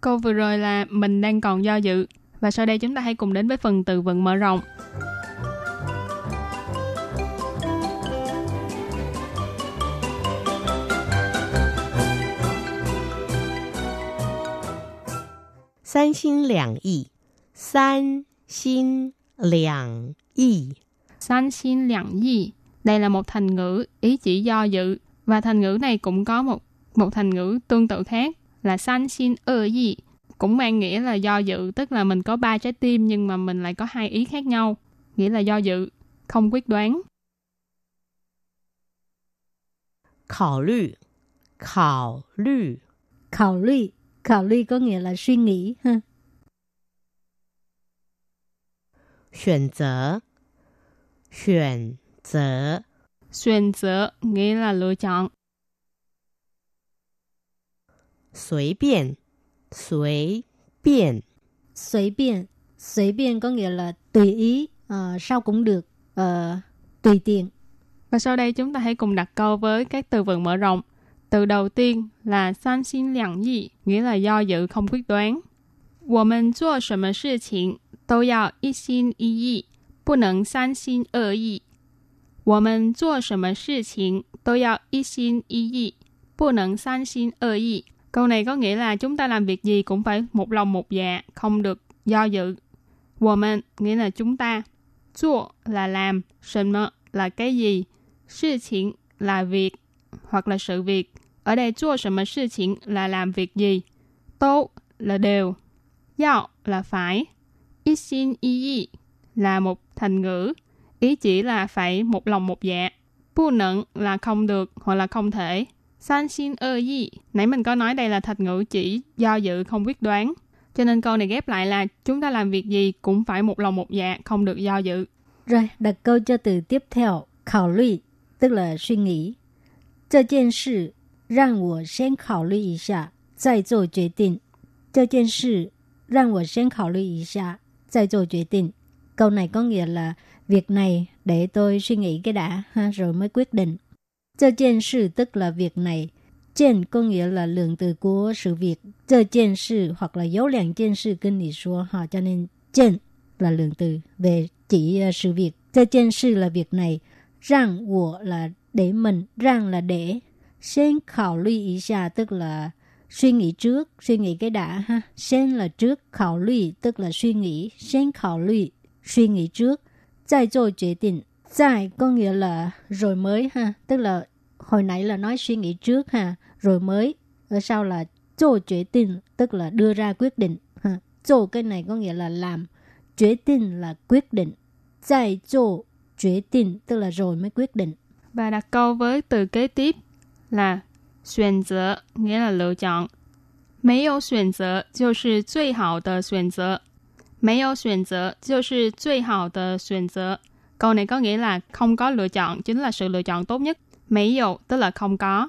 Câu vừa rồi là mình đang còn do dự. Và sau đây chúng ta hãy cùng đến với phần từ vựng mở rộng. “三心两意”，三 心两意， San xin lặng yi. Đây là một thành ngữ ý chỉ do dự. Và thành ngữ này cũng có một một thành ngữ tương tự khác là san xin ơ yi. Cũng mang nghĩa là do dự, tức là mình có ba trái tim nhưng mà mình lại có hai ý khác nhau. Nghĩa là do dự, không quyết đoán. 考虑，考虑， Khảo ly. Khảo ly có nghĩa là suy nghĩ. ha. 选择，选择， Xuyên择nghĩa là lựa chọn. 随便，随便， 随便.随便có nghĩa là tùy ý. ờ, sao cũng được. ờ, tùy tiện. Và sau đây chúng ta hãy cùng đặt câu với các từ vựng mở rộng. Từ đầu tiên là san xin lặng yi, nghĩa là do dự không quyết đoán. 我们做什么事情 都要一心一意， 不能三心二意。我们做什么事情都要一心一意，不能三心二意。Câu này có nghĩa là chúng ta làm việc gì cũng phải một lòng một dạ, không được do dự. 我们 nghĩa là chúng ta. 做 là làm, 什么 là cái gì, 事情 là việc hoặc là sự việc. Ở đây 做什么事情 là làm việc gì. Tô là đều. Yao là phải. Ý xin ý ý là một thành ngữ. Ý chỉ là phải một lòng một dạ. Bu nẫn là không được hoặc là không thể. San xin ơ yi. Nãy mình có nói đây là thành ngữ chỉ do dự không quyết đoán. Cho nên câu này ghép lại là chúng ta làm việc gì cũng phải một lòng một dạ, không được do dự. Rồi, đặt câu cho từ tiếp theo, khảo lụy, tức là suy nghĩ. 这件事让我先考虑一下，再做决定。这件事让我先考虑一下， 再做决定。Câu này có nghĩa là việc này để tôi suy nghĩ cái đã ha, rồi mới quyết định. 这件事 tức là việc này. Trên có nghĩa là lượng từ của sự việc. 这件事 hoặc là dấu两件事 跟你说ha, cho nên trên là lượng từ về chỉ uh, sự việc. 这件事 là việc này. Rằng 我 là để mình, rằng là để.先考虑一下 tức là suy nghĩ trước, suy nghĩ cái đã ha. Sen là trước, khảo lụy tức là suy nghĩ. Sen khảo lụy, suy nghĩ trước. 再做决定 Tại có nghĩa là rồi mới ha, tức là hồi nãy là nói suy nghĩ trước ha, rồi mới. Ở sau là cho quyết định, tức là đưa ra quyết định ha. Cho cái này có nghĩa là làm, quyết định là quyết định. Tại cho quyết định tức là rồi mới quyết định. Và đặt câu với từ kế tiếp là 选择 nghĩa là lựa chọn. 没有选择就是最好的选择。没有选择就是最好的选择。Câu này có nghĩa là không có lựa chọn chính là sự lựa chọn tốt nhất. Mấy dụ tức là không có.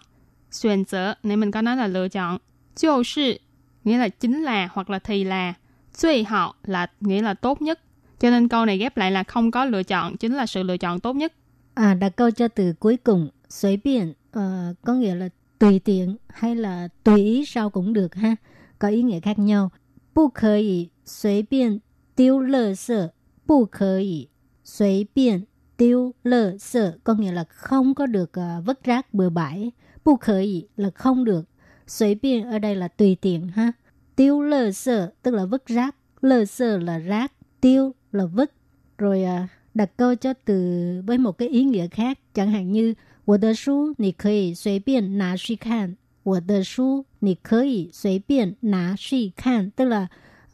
Xuyên sở, này mình có nói là lựa chọn. Chiêu sư, nghĩa là chính là hoặc là thì là. Duy hảo là nghĩa là tốt nhất. Cho nên câu này ghép lại là không có lựa chọn chính là sự lựa chọn tốt nhất. À, đặt câu cho từ cuối cùng. Suy biện, uh, có nghĩa là tùy tiện hay là tùy ý sao cũng được ha. Có ý nghĩa khác nhau. 不可以随便丢垃圾，不可以随便丢垃圾 có nghĩa là không có được uh, vứt rác bừa bãi. Bu khởi là không được. Suy biên ở đây là tùy tiện ha. Tiêu lơ sơ tức là vứt rác. Lơ sơ là rác. Tiêu là vứt. Rồi uh, đặt câu cho từ với một cái ý nghĩa khác. Chẳng hạn như 我的书你可以随便拿去看。我的书你可以随便拿去看 tức là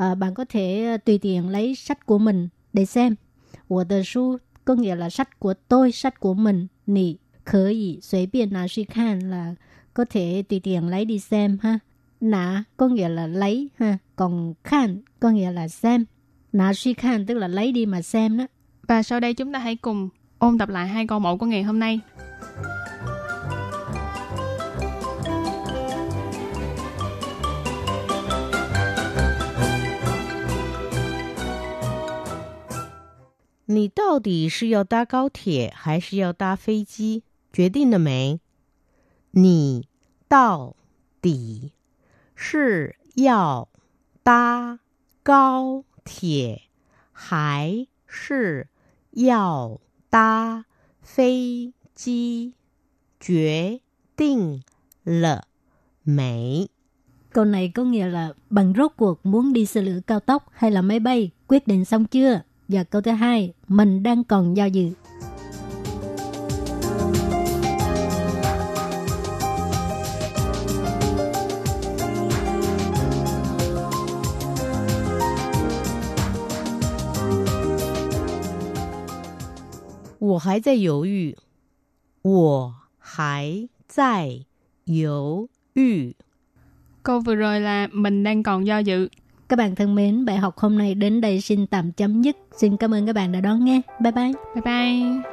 uh, bạn có thể uh, tùy tiện lấy sách của mình để xem. 我的书 có nghĩa là sách của tôi, sách của mình. Nì khởi ý, suy biên nà suy khan là có thể tùy tiện lấy đi xem ha. Nà có nghĩa là lấy ha. Còn khan có nghĩa là xem. Nà suy khan tức là lấy đi mà xem đó. Và sau đây chúng ta hãy cùng ôn tập lại hai câu mẫu của ngày hôm nay. 你到底是要搭高铁还是要搭飞机？决定了没？你到底是要搭高铁还是要搭飞机？决定了没？Câu này có nghĩa là bằng rốt cuộc muốn đi xe lửa cao tốc hay là máy bay, quyết định xong chưa? Và câu thứ hai, mình đang còn do dự. Tôi 还在犹豫， 我还在犹豫。Câu vừa rồi là mình đang còn do dự. Các bạn thân mến, bài học hôm nay đến đây xin tạm chấm dứt. Xin cảm ơn các bạn đã đón nghe. Bye bye. Bye bye.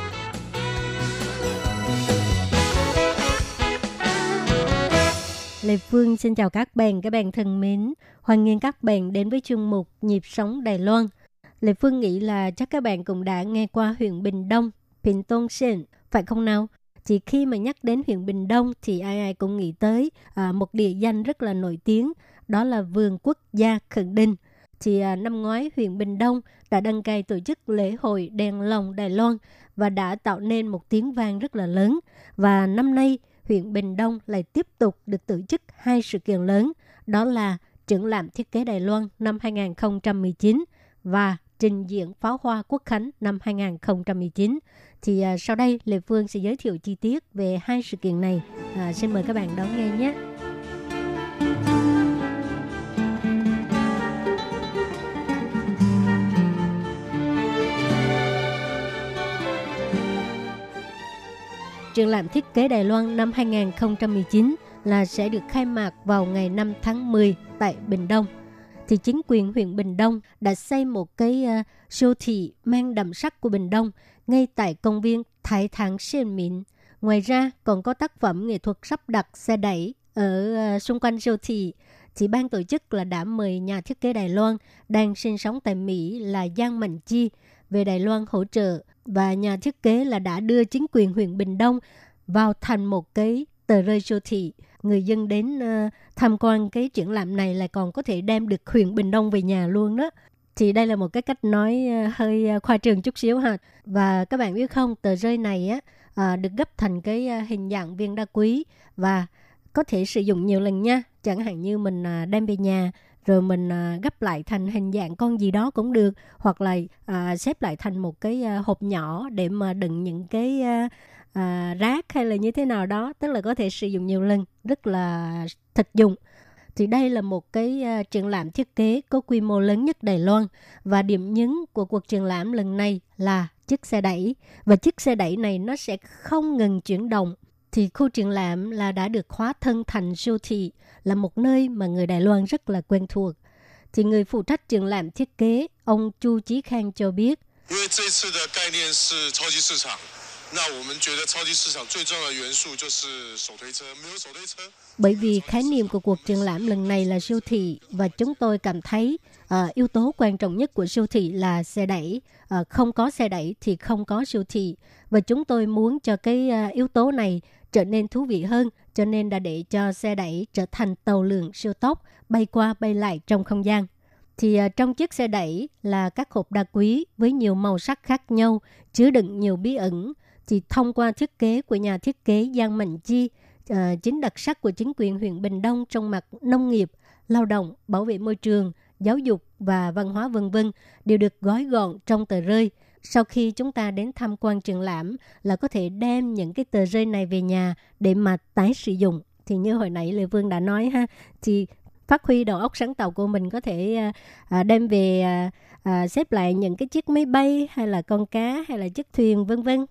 Lê Phương xin chào các bạn, các bạn thân mến. Hoan nghênh các bạn đến với chương mục Nhịp sống Đài Loan. Lê Phương nghĩ là chắc các bạn cũng đã nghe qua huyện Bình Đông, Bình Tôn Sơn, phải không nào? Chỉ khi mà nhắc đến huyện Bình Đông thì ai ai cũng nghĩ tới à, một địa danh rất là nổi tiếng, đó là vườn quốc gia Khẩn Đinh. Thì à, năm ngoái huyện Bình Đông đã đăng cai tổ chức lễ hội đèn lồng Đài Loan và đã tạo nên một tiếng vang rất là lớn. Và năm nay huyện Bình Đông lại tiếp tục được tổ chức hai sự kiện lớn, đó là triển lãm thiết kế Đài Loan năm 2019 và trình diễn pháo hoa quốc khánh năm 2019. Thì à, sau đây Lê Phương sẽ giới thiệu chi tiết về hai sự kiện này. À, xin mời các bạn đón nghe nhé. Triển lãm thiết kế Đài Loan năm 2019 là sẽ được khai mạc vào ngày 5 tháng 10 tại Bình Đông. Thì chính quyền huyện Bình Đông đã xây một cái uh, siêu thị mang đậm sắc của Bình Đông ngay tại công viên Thái Thắng Xuyên Mịn. Ngoài ra còn có tác phẩm nghệ thuật sắp đặt xe đẩy ở uh, xung quanh siêu thị. Thì ban tổ chức là đã mời nhà thiết kế Đài Loan đang sinh sống tại Mỹ là Giang Mạnh Chi về Đài Loan hỗ trợ và nhà thiết kế là đã đưa chính quyền huyện Bình Đông vào thành một cái tờ rơi siêu thị. Người dân đến uh, tham quan cái triển lãm này lại còn có thể đem được huyện Bình Đông về nhà luôn đó. Thì đây là một cái cách nói uh, hơi ờ, khoa trương chút xíu ha. Và các bạn biết không, tờ rơi này á uh, được gấp thành cái uh, hình dạng viên đá quý và có thể sử dụng nhiều lần nha. Chẳng hạn như mình uh, đem về nhà rồi mình à, gấp lại thành hình dạng con gì đó cũng được hoặc là à, xếp lại thành một cái à, hộp nhỏ để mà đựng những cái à, à, rác hay là như thế nào đó tức là có thể sử dụng nhiều lần rất là thực dụng. Thì đây là một cái uh, triển lãm thiết kế có quy mô lớn nhất Đài Loan và điểm nhấn của cuộc triển lãm lần này là chiếc xe đẩy. Và chiếc xe đẩy này nó sẽ không ngừng chuyển động thì khu triển lãm là đã được hóa thân thành siêu thị là một nơi mà người Đài Loan rất là quen thuộc. Thì người phụ trách triển lãm thiết kế, ông Chu Chí Khang cho biết. Bởi vì khái niệm của cuộc triển lãm lần này là siêu thị và chúng tôi cảm thấy uh, yếu tố quan trọng nhất của siêu thị là xe đẩy. Uh, không có xe đẩy thì không có siêu thị và chúng tôi muốn cho cái uh, yếu tố này trở nên thú vị hơn, cho nên đã để cho xe đẩy trở thành tàu lượn siêu tốc bay qua bay lại trong không gian. Thì à, trong chiếc xe đẩy là các hộp đá quý với nhiều màu sắc khác nhau, chứa đựng nhiều bí ẩn. Thì thông qua thiết kế của nhà thiết kế Giang Mạnh Chi, uh, chính đặc sắc của chính quyền huyện Bình Đông trong mặt nông nghiệp, lao động, bảo vệ môi trường, giáo dục và văn hóa vân vân đều được gói gọn trong tờ rơi – sau khi chúng ta đến tham quan triển lãm là có thể đem những cái tờ rơi này về nhà để mà tái sử dụng. Thì như hồi nãy Lê Vương đã nói ha thì phát huy đầu óc sáng tạo của mình có thể à, à đem về à, à, xếp lại những cái chiếc máy bay hay là con cá hay là chiếc thuyền vân vân.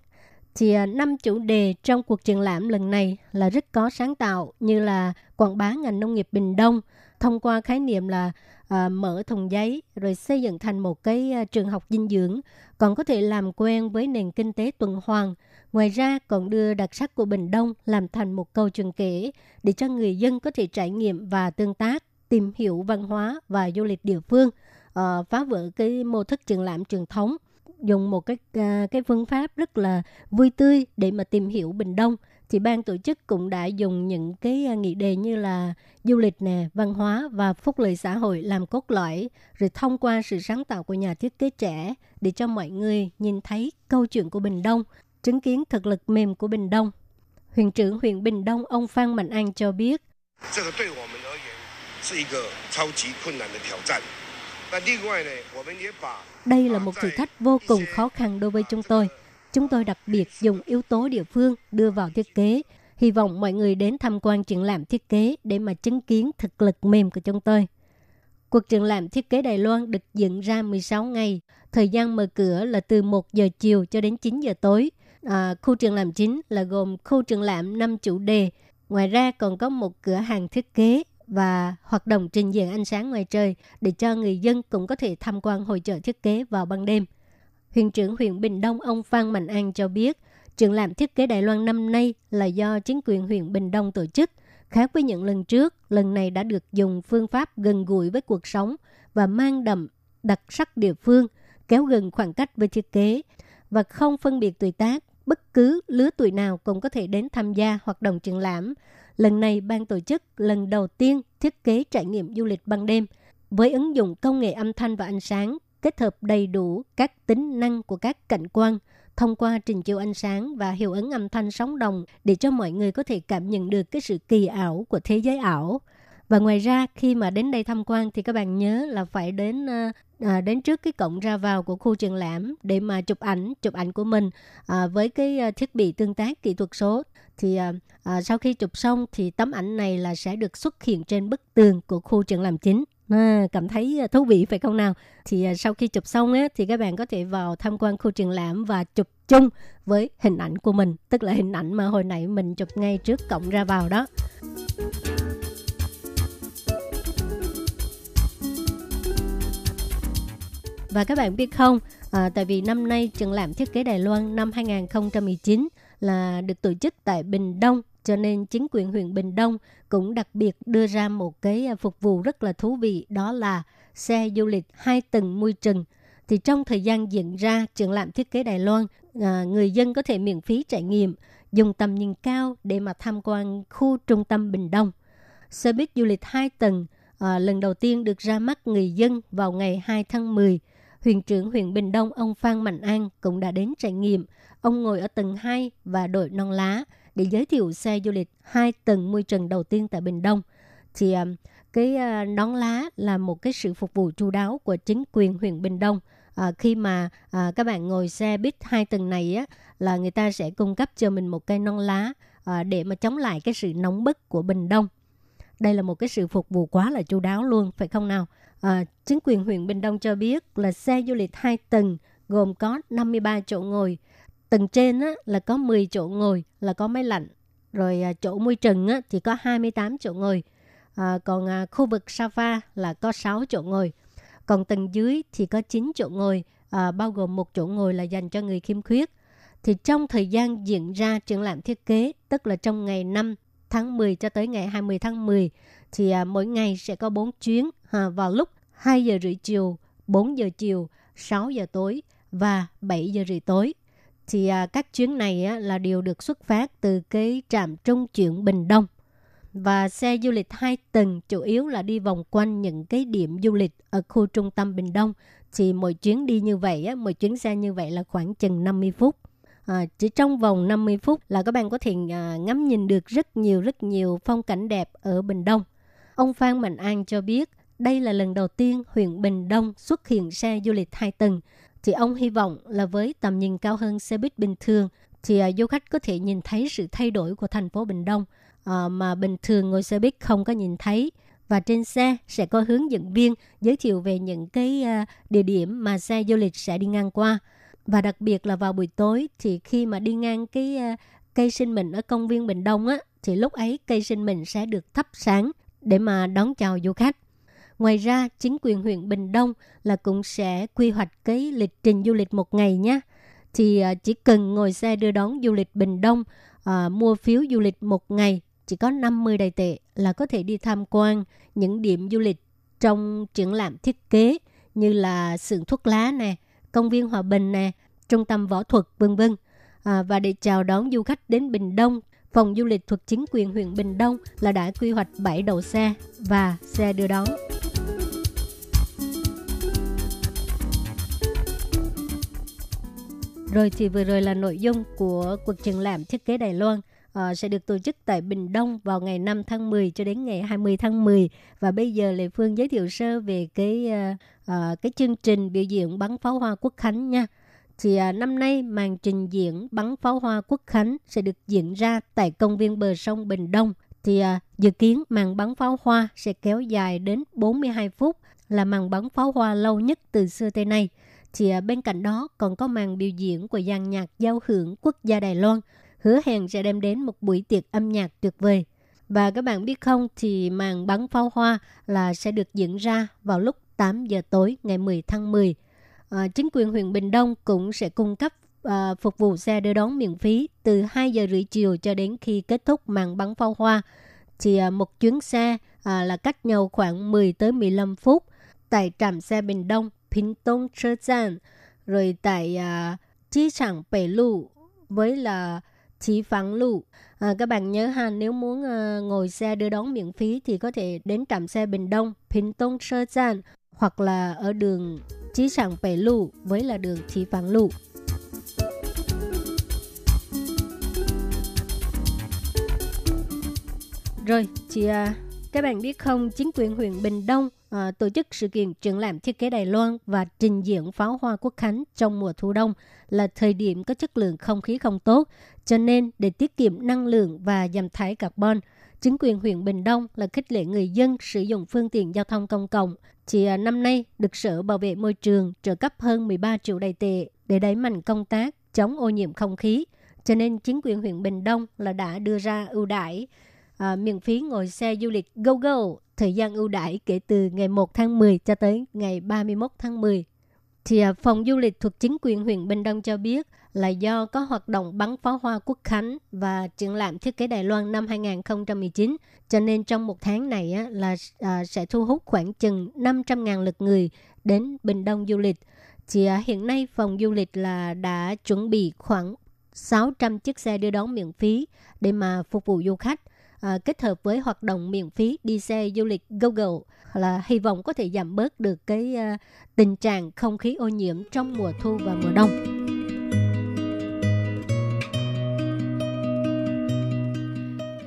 Thì à, năm chủ đề trong cuộc triển lãm lần này là rất có sáng tạo như là quảng bá ngành nông nghiệp Bình Đông thông qua khái niệm là à, mở thùng giấy rồi xây dựng thành một cái à, trường học dinh dưỡng. Còn có thể làm quen với nền kinh tế tuần hoàn ngoài ra còn đưa đặc sắc của Bình Đông làm thành một câu chuyện kể để cho người dân có thể trải nghiệm và tương tác tìm hiểu văn hóa và du lịch địa phương à, phá vỡ cái mô thức triển lãm truyền thống. Dùng một cái à, cái phương pháp rất là vui tươi để mà tìm hiểu Bình Đông thì ban tổ chức cũng đã dùng những cái à, nghị đề như là du lịch nè, văn hóa và phúc lợi xã hội làm cốt lõi, rồi thông qua sự sáng tạo của nhà thiết kế trẻ để cho mọi người nhìn thấy câu chuyện của Bình Đông, chứng kiến thực lực mềm của Bình Đông. Huyện trưởng huyện Bình Đông ông Phan Mạnh An cho biết, đây là một thử thách vô cùng khó khăn đối với chúng tôi. Chúng tôi đặc biệt dùng yếu tố địa phương đưa vào thiết kế, Hy vọng mọi người đến tham quan triển lãm thiết kế để mà chứng kiến thực lực mềm của chúng tôi. Cuộc triển lãm thiết kế Đài Loan được dựng ra 16 ngày. Thời gian mở cửa là từ 1 giờ chiều cho đến 9 giờ tối. À, khu triển lãm chính là gồm khu triển lãm 5 chủ đề. Ngoài ra còn có một cửa hàng thiết kế và hoạt động trình diễn ánh sáng ngoài trời để cho người dân cũng có thể tham quan hội trợ thiết kế vào ban đêm. Huyện trưởng huyện Bình Đông ông Phan Mạnh An cho biết, triển lãm thiết kế Đài Loan năm nay là do chính quyền huyện Bình Đông tổ chức. Khác với những lần trước, lần này đã được dùng phương pháp gần gũi với cuộc sống và mang đậm đặc sắc địa phương, kéo gần khoảng cách với thiết kế và không phân biệt tuổi tác. Bất cứ lứa tuổi nào cũng có thể đến tham gia hoạt động triển lãm. Lần này, ban tổ chức lần đầu tiên thiết kế trải nghiệm du lịch ban đêm với ứng dụng công nghệ âm thanh và ánh sáng kết hợp đầy đủ các tính năng của các cảnh quan thông qua trình chiếu ánh sáng và hiệu ứng âm thanh sóng đồng để cho mọi người có thể cảm nhận được cái sự kỳ ảo của thế giới ảo. Và ngoài ra khi mà đến đây tham quan thì các bạn nhớ là phải đến à, đến trước cái cổng ra vào của khu triển lãm để mà chụp ảnh chụp ảnh của mình à, với cái thiết bị tương tác kỹ thuật số thì à, à, sau khi chụp xong thì tấm ảnh này là sẽ được xuất hiện trên bức tường của khu triển lãm chính à, cảm thấy ờ, thú vị phải không nào? Thì ờ, sau khi chụp xong á, thì các bạn có thể vào tham quan khu triển lãm và chụp chung với hình ảnh của mình tức là hình ảnh mà hồi nãy mình chụp ngay trước cổng ra vào đó. Và các bạn biết không, à, tại vì năm nay triển lãm thiết kế Đài Loan năm 2019 là được tổ chức tại Bình Đông cho nên chính quyền huyện Bình Đông cũng đặc biệt đưa ra một cái à, phục vụ rất là thú vị đó là xe du lịch hai tầng mui trần. Thì trong thời gian diễn ra triển lãm thiết kế Đài Loan, à, người dân có thể miễn phí trải nghiệm, dùng tầm nhìn cao để mà tham quan khu trung tâm Bình Đông. Xe buýt du lịch hai tầng à, lần đầu tiên được ra mắt người dân vào ngày 2 tháng 10. Huyện trưởng huyện Bình Đông ông Phan Mạnh An cũng đã đến trải nghiệm. Ông ngồi ở tầng 2 và đội non lá để giới thiệu xe du lịch hai tầng môi trường đầu tiên tại Bình Đông. Thì à, cái à, nón lá là một cái sự phục vụ chu đáo của chính quyền huyện Bình Đông. À, khi mà à, các bạn ngồi xe buýt hai tầng này á là người ta sẽ cung cấp cho mình một cây non lá à, để mà chống lại cái sự nóng bức của Bình Đông. Đây là một cái sự phục vụ quá là chu đáo luôn, phải không nào? À, chính quyền huyện Bình Đông cho biết là xe du lịch hai tầng gồm có 53 chỗ ngồi, Tầng trên á, là có 10 chỗ ngồi là có máy lạnh. Rồi à, chỗ môi trần á, thì có 28 chỗ ngồi. À, còn à, khu vực sofa là có 6 chỗ ngồi. Còn tầng dưới thì có 9 chỗ ngồi, à, bao gồm một chỗ ngồi là dành cho người khiếm khuyết. Thì trong thời gian diễn ra triển lãm thiết kế, tức là trong ngày 5 tháng 10 cho tới ngày 20 tháng 10, thì à, mỗi ngày sẽ có 4 chuyến à, vào lúc 2 giờ rưỡi chiều, 4 giờ chiều, 6 giờ tối và 7 giờ rưỡi tối thì à, các chuyến này á, là đều được xuất phát từ cái trạm trung chuyển Bình Đông. Và xe du lịch hai tầng chủ yếu là đi vòng quanh những cái điểm du lịch ở khu trung tâm Bình Đông. Thì mỗi chuyến đi như vậy, á, mỗi chuyến xe như vậy là khoảng chừng 50 phút. À, chỉ trong vòng 50 phút là các bạn có thể à, ngắm nhìn được rất nhiều rất nhiều phong cảnh đẹp ở Bình Đông. Ông Phan Mạnh An cho biết đây là lần đầu tiên huyện Bình Đông xuất hiện xe du lịch hai tầng thì ông hy vọng là với tầm nhìn cao hơn xe buýt bình thường thì uh, du khách có thể nhìn thấy sự thay đổi của thành phố Bình Đông. Uh, mà bình thường ngồi xe buýt không có nhìn thấy và trên xe sẽ có hướng dẫn viên giới thiệu về những cái uh, địa điểm mà xe du lịch sẽ đi ngang qua. Và đặc biệt là vào buổi tối thì khi mà đi ngang cái uh, cây sinh mệnh ở công viên Bình Đông á thì lúc ấy cây sinh mệnh sẽ được thắp sáng để mà đón chào du khách. Ngoài ra, chính quyền huyện Bình Đông là cũng sẽ quy hoạch cái lịch trình du lịch một ngày nhé. Thì à, chỉ cần ngồi xe đưa đón du lịch Bình Đông, à, mua phiếu du lịch một ngày, chỉ có 50 đầy tệ là có thể đi tham quan những điểm du lịch trong triển lãm thiết kế như là xưởng thuốc lá nè, công viên Hòa Bình nè, trung tâm võ thuật vân vân. À, và để chào đón du khách đến Bình Đông Phòng du lịch thuộc chính quyền huyện Bình Đông là đã quy hoạch 7 đầu xe và xe đưa đón. Rồi thì vừa rồi là nội dung của cuộc triển lãm thiết kế Đài Loan uh, sẽ được tổ chức tại Bình Đông vào ngày 5 tháng 10 cho đến ngày 20 tháng 10 và bây giờ Lê Phương giới thiệu sơ về cái uh, uh, cái chương trình biểu diễn bắn pháo hoa quốc khánh nha. thì uh, năm nay màn trình diễn bắn pháo hoa quốc khánh sẽ được diễn ra tại công viên bờ sông Bình Đông. Thì uh, dự kiến màn bắn pháo hoa sẽ kéo dài đến 42 phút, là màn bắn pháo hoa lâu nhất từ xưa tới nay. Thì bên cạnh đó còn có màn biểu diễn của dàn nhạc giao hưởng quốc gia Đài Loan, hứa hẹn sẽ đem đến một buổi tiệc âm nhạc tuyệt vời. Và các bạn biết không thì màn bắn pháo hoa là sẽ được diễn ra vào lúc 8 giờ tối ngày 10 tháng 10 à, chính quyền huyện Bình Đông cũng sẽ cung cấp à, phục vụ xe đưa đón miễn phí từ 2 giờ rưỡi chiều cho đến khi kết thúc màn bắn pháo hoa. Thì à, một chuyến xe à, là cách nhau khoảng 10 tới 15 phút tại trạm xe Bình Đông, Pintong Chơ rồi tại à, Chí Trạng Bể Lụ với là Chí Phẳng Lụ. À, các bạn nhớ ha, nếu muốn à, ngồi xe đưa đón miễn phí thì có thể đến trạm xe Bình Đông, Pintong Chơ Chan hoặc là ở đường Chí Sàng Bể Lụ với là đường Chí Phẳng Lụ. Rồi, chị à, các bạn biết không, chính quyền huyện Bình Đông uh, tổ chức sự kiện triển lãm thiết kế Đài Loan và trình diễn pháo hoa quốc khánh trong mùa thu đông là thời điểm có chất lượng không khí không tốt, cho nên để tiết kiệm năng lượng và giảm thải carbon, chính quyền huyện Bình Đông là khích lệ người dân sử dụng phương tiện giao thông công cộng. Chỉ uh, năm nay, được Sở Bảo vệ Môi trường trợ cấp hơn 13 triệu đài tệ để đẩy mạnh công tác chống ô nhiễm không khí. Cho nên chính quyền huyện Bình Đông là đã đưa ra ưu đãi à, miễn phí ngồi xe du lịch Go Go, thời gian ưu đãi kể từ ngày 1 tháng 10 cho tới ngày 31 tháng 10. Thì à, phòng du lịch thuộc chính quyền huyện Bình Đông cho biết là do có hoạt động bắn pháo hoa quốc khánh và triển lãm thiết kế Đài Loan năm 2019, cho nên trong một tháng này á, là à, sẽ thu hút khoảng chừng 500.000 lượt người đến Bình Đông du lịch. Thì à, hiện nay phòng du lịch là đã chuẩn bị khoảng 600 chiếc xe đưa đón miễn phí để mà phục vụ du khách. À, kết hợp với hoạt động miễn phí đi xe du lịch Google là hy vọng có thể giảm bớt được cái à, tình trạng không khí ô nhiễm trong mùa thu và mùa đông.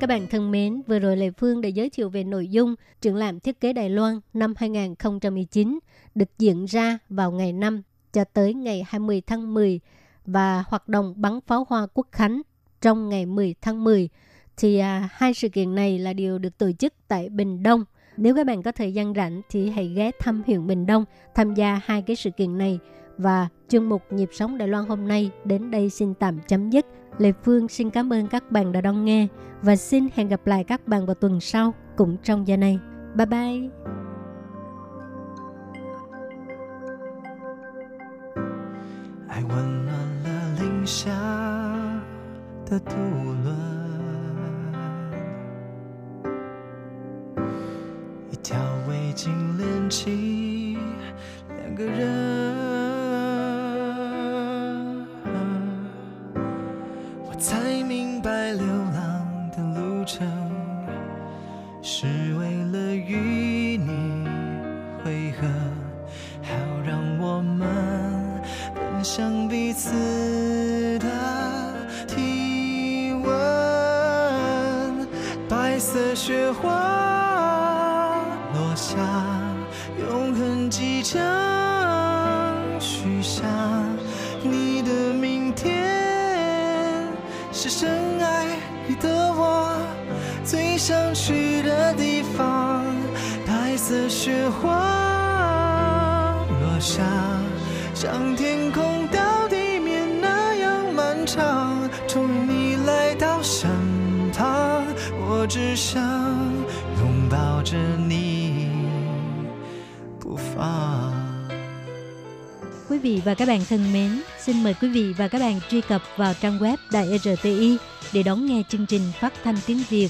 Các bạn thân mến, vừa rồi Lê Phương đã giới thiệu về nội dung triển lãm thiết kế Đài Loan năm 2019 được diễn ra vào ngày 5 cho tới ngày 20 tháng 10 và hoạt động bắn pháo hoa quốc khánh trong ngày 10 tháng 10. Thì à, hai sự kiện này là đều được tổ chức tại Bình Đông. Nếu các bạn có thời gian rảnh thì hãy ghé thăm huyện Bình Đông tham gia hai cái sự kiện này. Và chương mục Nhịp sống Đài Loan hôm nay đến đây xin tạm chấm dứt. Lê Phương xin cảm ơn các bạn đã đón nghe và xin hẹn gặp lại các bạn vào tuần sau cũng trong giờ này. Bye bye! 爱温暖了零下的渡 已经练起两个人。像天空到地面那样漫长。终于你来到身旁，我只想拥抱着你不放。 Quý vị và các bạn thân mến, xin mời quý vị và các bạn truy cập vào trang web Đài RTI để đón nghe chương trình phát thanh tiếng Việt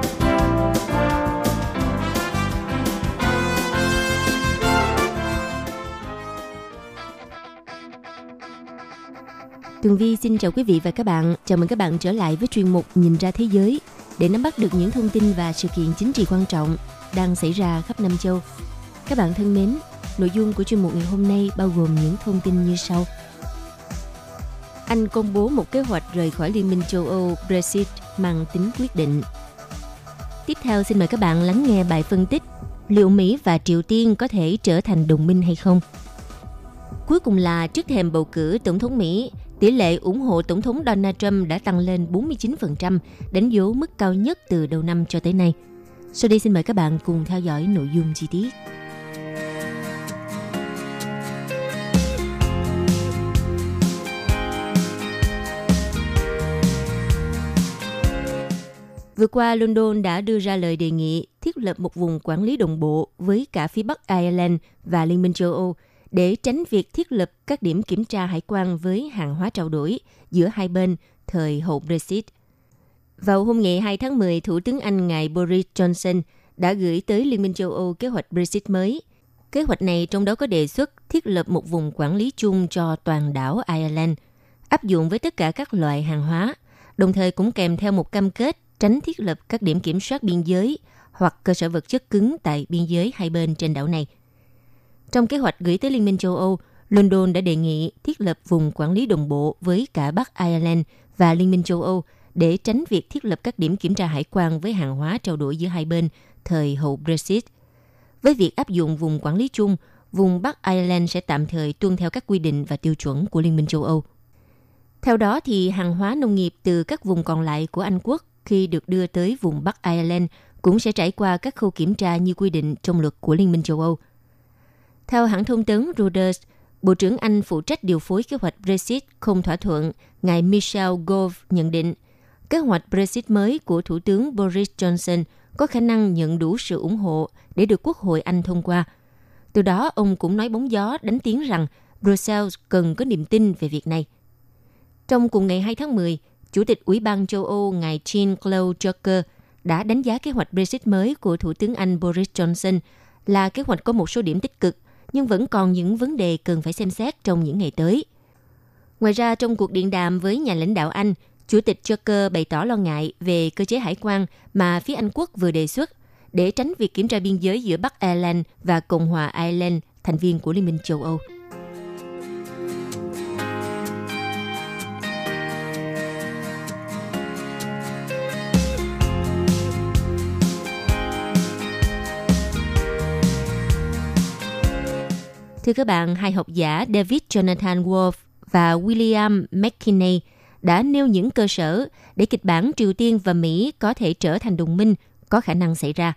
Tường Vi xin chào quý vị và các bạn. Chào mừng các bạn trở lại với chuyên mục Nhìn ra thế giới để nắm bắt được những thông tin và sự kiện chính trị quan trọng đang xảy ra khắp năm châu. Các bạn thân mến, nội dung của chuyên mục ngày hôm nay bao gồm những thông tin như sau. Anh công bố một kế hoạch rời khỏi Liên minh châu Âu Brexit mang tính quyết định. Tiếp theo xin mời các bạn lắng nghe bài phân tích liệu Mỹ và Triều Tiên có thể trở thành đồng minh hay không. Cuối cùng là trước thềm bầu cử tổng thống Mỹ, tỷ lệ ủng hộ tổng thống Donald Trump đã tăng lên 49%, đánh dấu mức cao nhất từ đầu năm cho tới nay. Sau đây xin mời các bạn cùng theo dõi nội dung chi tiết. Vừa qua, London đã đưa ra lời đề nghị thiết lập một vùng quản lý đồng bộ với cả phía Bắc Ireland và Liên minh châu Âu để tránh việc thiết lập các điểm kiểm tra hải quan với hàng hóa trao đổi giữa hai bên thời hậu Brexit. Vào hôm ngày 2 tháng 10, Thủ tướng Anh ngài Boris Johnson đã gửi tới Liên minh châu Âu kế hoạch Brexit mới. Kế hoạch này trong đó có đề xuất thiết lập một vùng quản lý chung cho toàn đảo Ireland, áp dụng với tất cả các loại hàng hóa, đồng thời cũng kèm theo một cam kết tránh thiết lập các điểm kiểm soát biên giới hoặc cơ sở vật chất cứng tại biên giới hai bên trên đảo này. Trong kế hoạch gửi tới Liên minh châu Âu, London đã đề nghị thiết lập vùng quản lý đồng bộ với cả Bắc Ireland và Liên minh châu Âu để tránh việc thiết lập các điểm kiểm tra hải quan với hàng hóa trao đổi giữa hai bên thời hậu Brexit. Với việc áp dụng vùng quản lý chung, vùng Bắc Ireland sẽ tạm thời tuân theo các quy định và tiêu chuẩn của Liên minh châu Âu. Theo đó thì hàng hóa nông nghiệp từ các vùng còn lại của Anh quốc khi được đưa tới vùng Bắc Ireland cũng sẽ trải qua các khâu kiểm tra như quy định trong luật của Liên minh châu Âu. Theo hãng thông tấn Reuters, Bộ trưởng Anh phụ trách điều phối kế hoạch Brexit không thỏa thuận, ngài Michel Gove nhận định kế hoạch Brexit mới của Thủ tướng Boris Johnson có khả năng nhận đủ sự ủng hộ để được Quốc hội Anh thông qua. Từ đó, ông cũng nói bóng gió đánh tiếng rằng Brussels cần có niềm tin về việc này. Trong cùng ngày 2 tháng 10, Chủ tịch Ủy ban châu Âu ngài Jean-Claude Juncker đã đánh giá kế hoạch Brexit mới của Thủ tướng Anh Boris Johnson là kế hoạch có một số điểm tích cực, nhưng vẫn còn những vấn đề cần phải xem xét trong những ngày tới. Ngoài ra, trong cuộc điện đàm với nhà lãnh đạo Anh, Chủ tịch Joker bày tỏ lo ngại về cơ chế hải quan mà phía Anh quốc vừa đề xuất để tránh việc kiểm tra biên giới giữa Bắc Ireland và Cộng hòa Ireland, thành viên của Liên minh châu Âu. Thưa các bạn, hai học giả David Jonathan Wolf và William McKinney đã nêu những cơ sở để kịch bản Triều Tiên và Mỹ có thể trở thành đồng minh có khả năng xảy ra.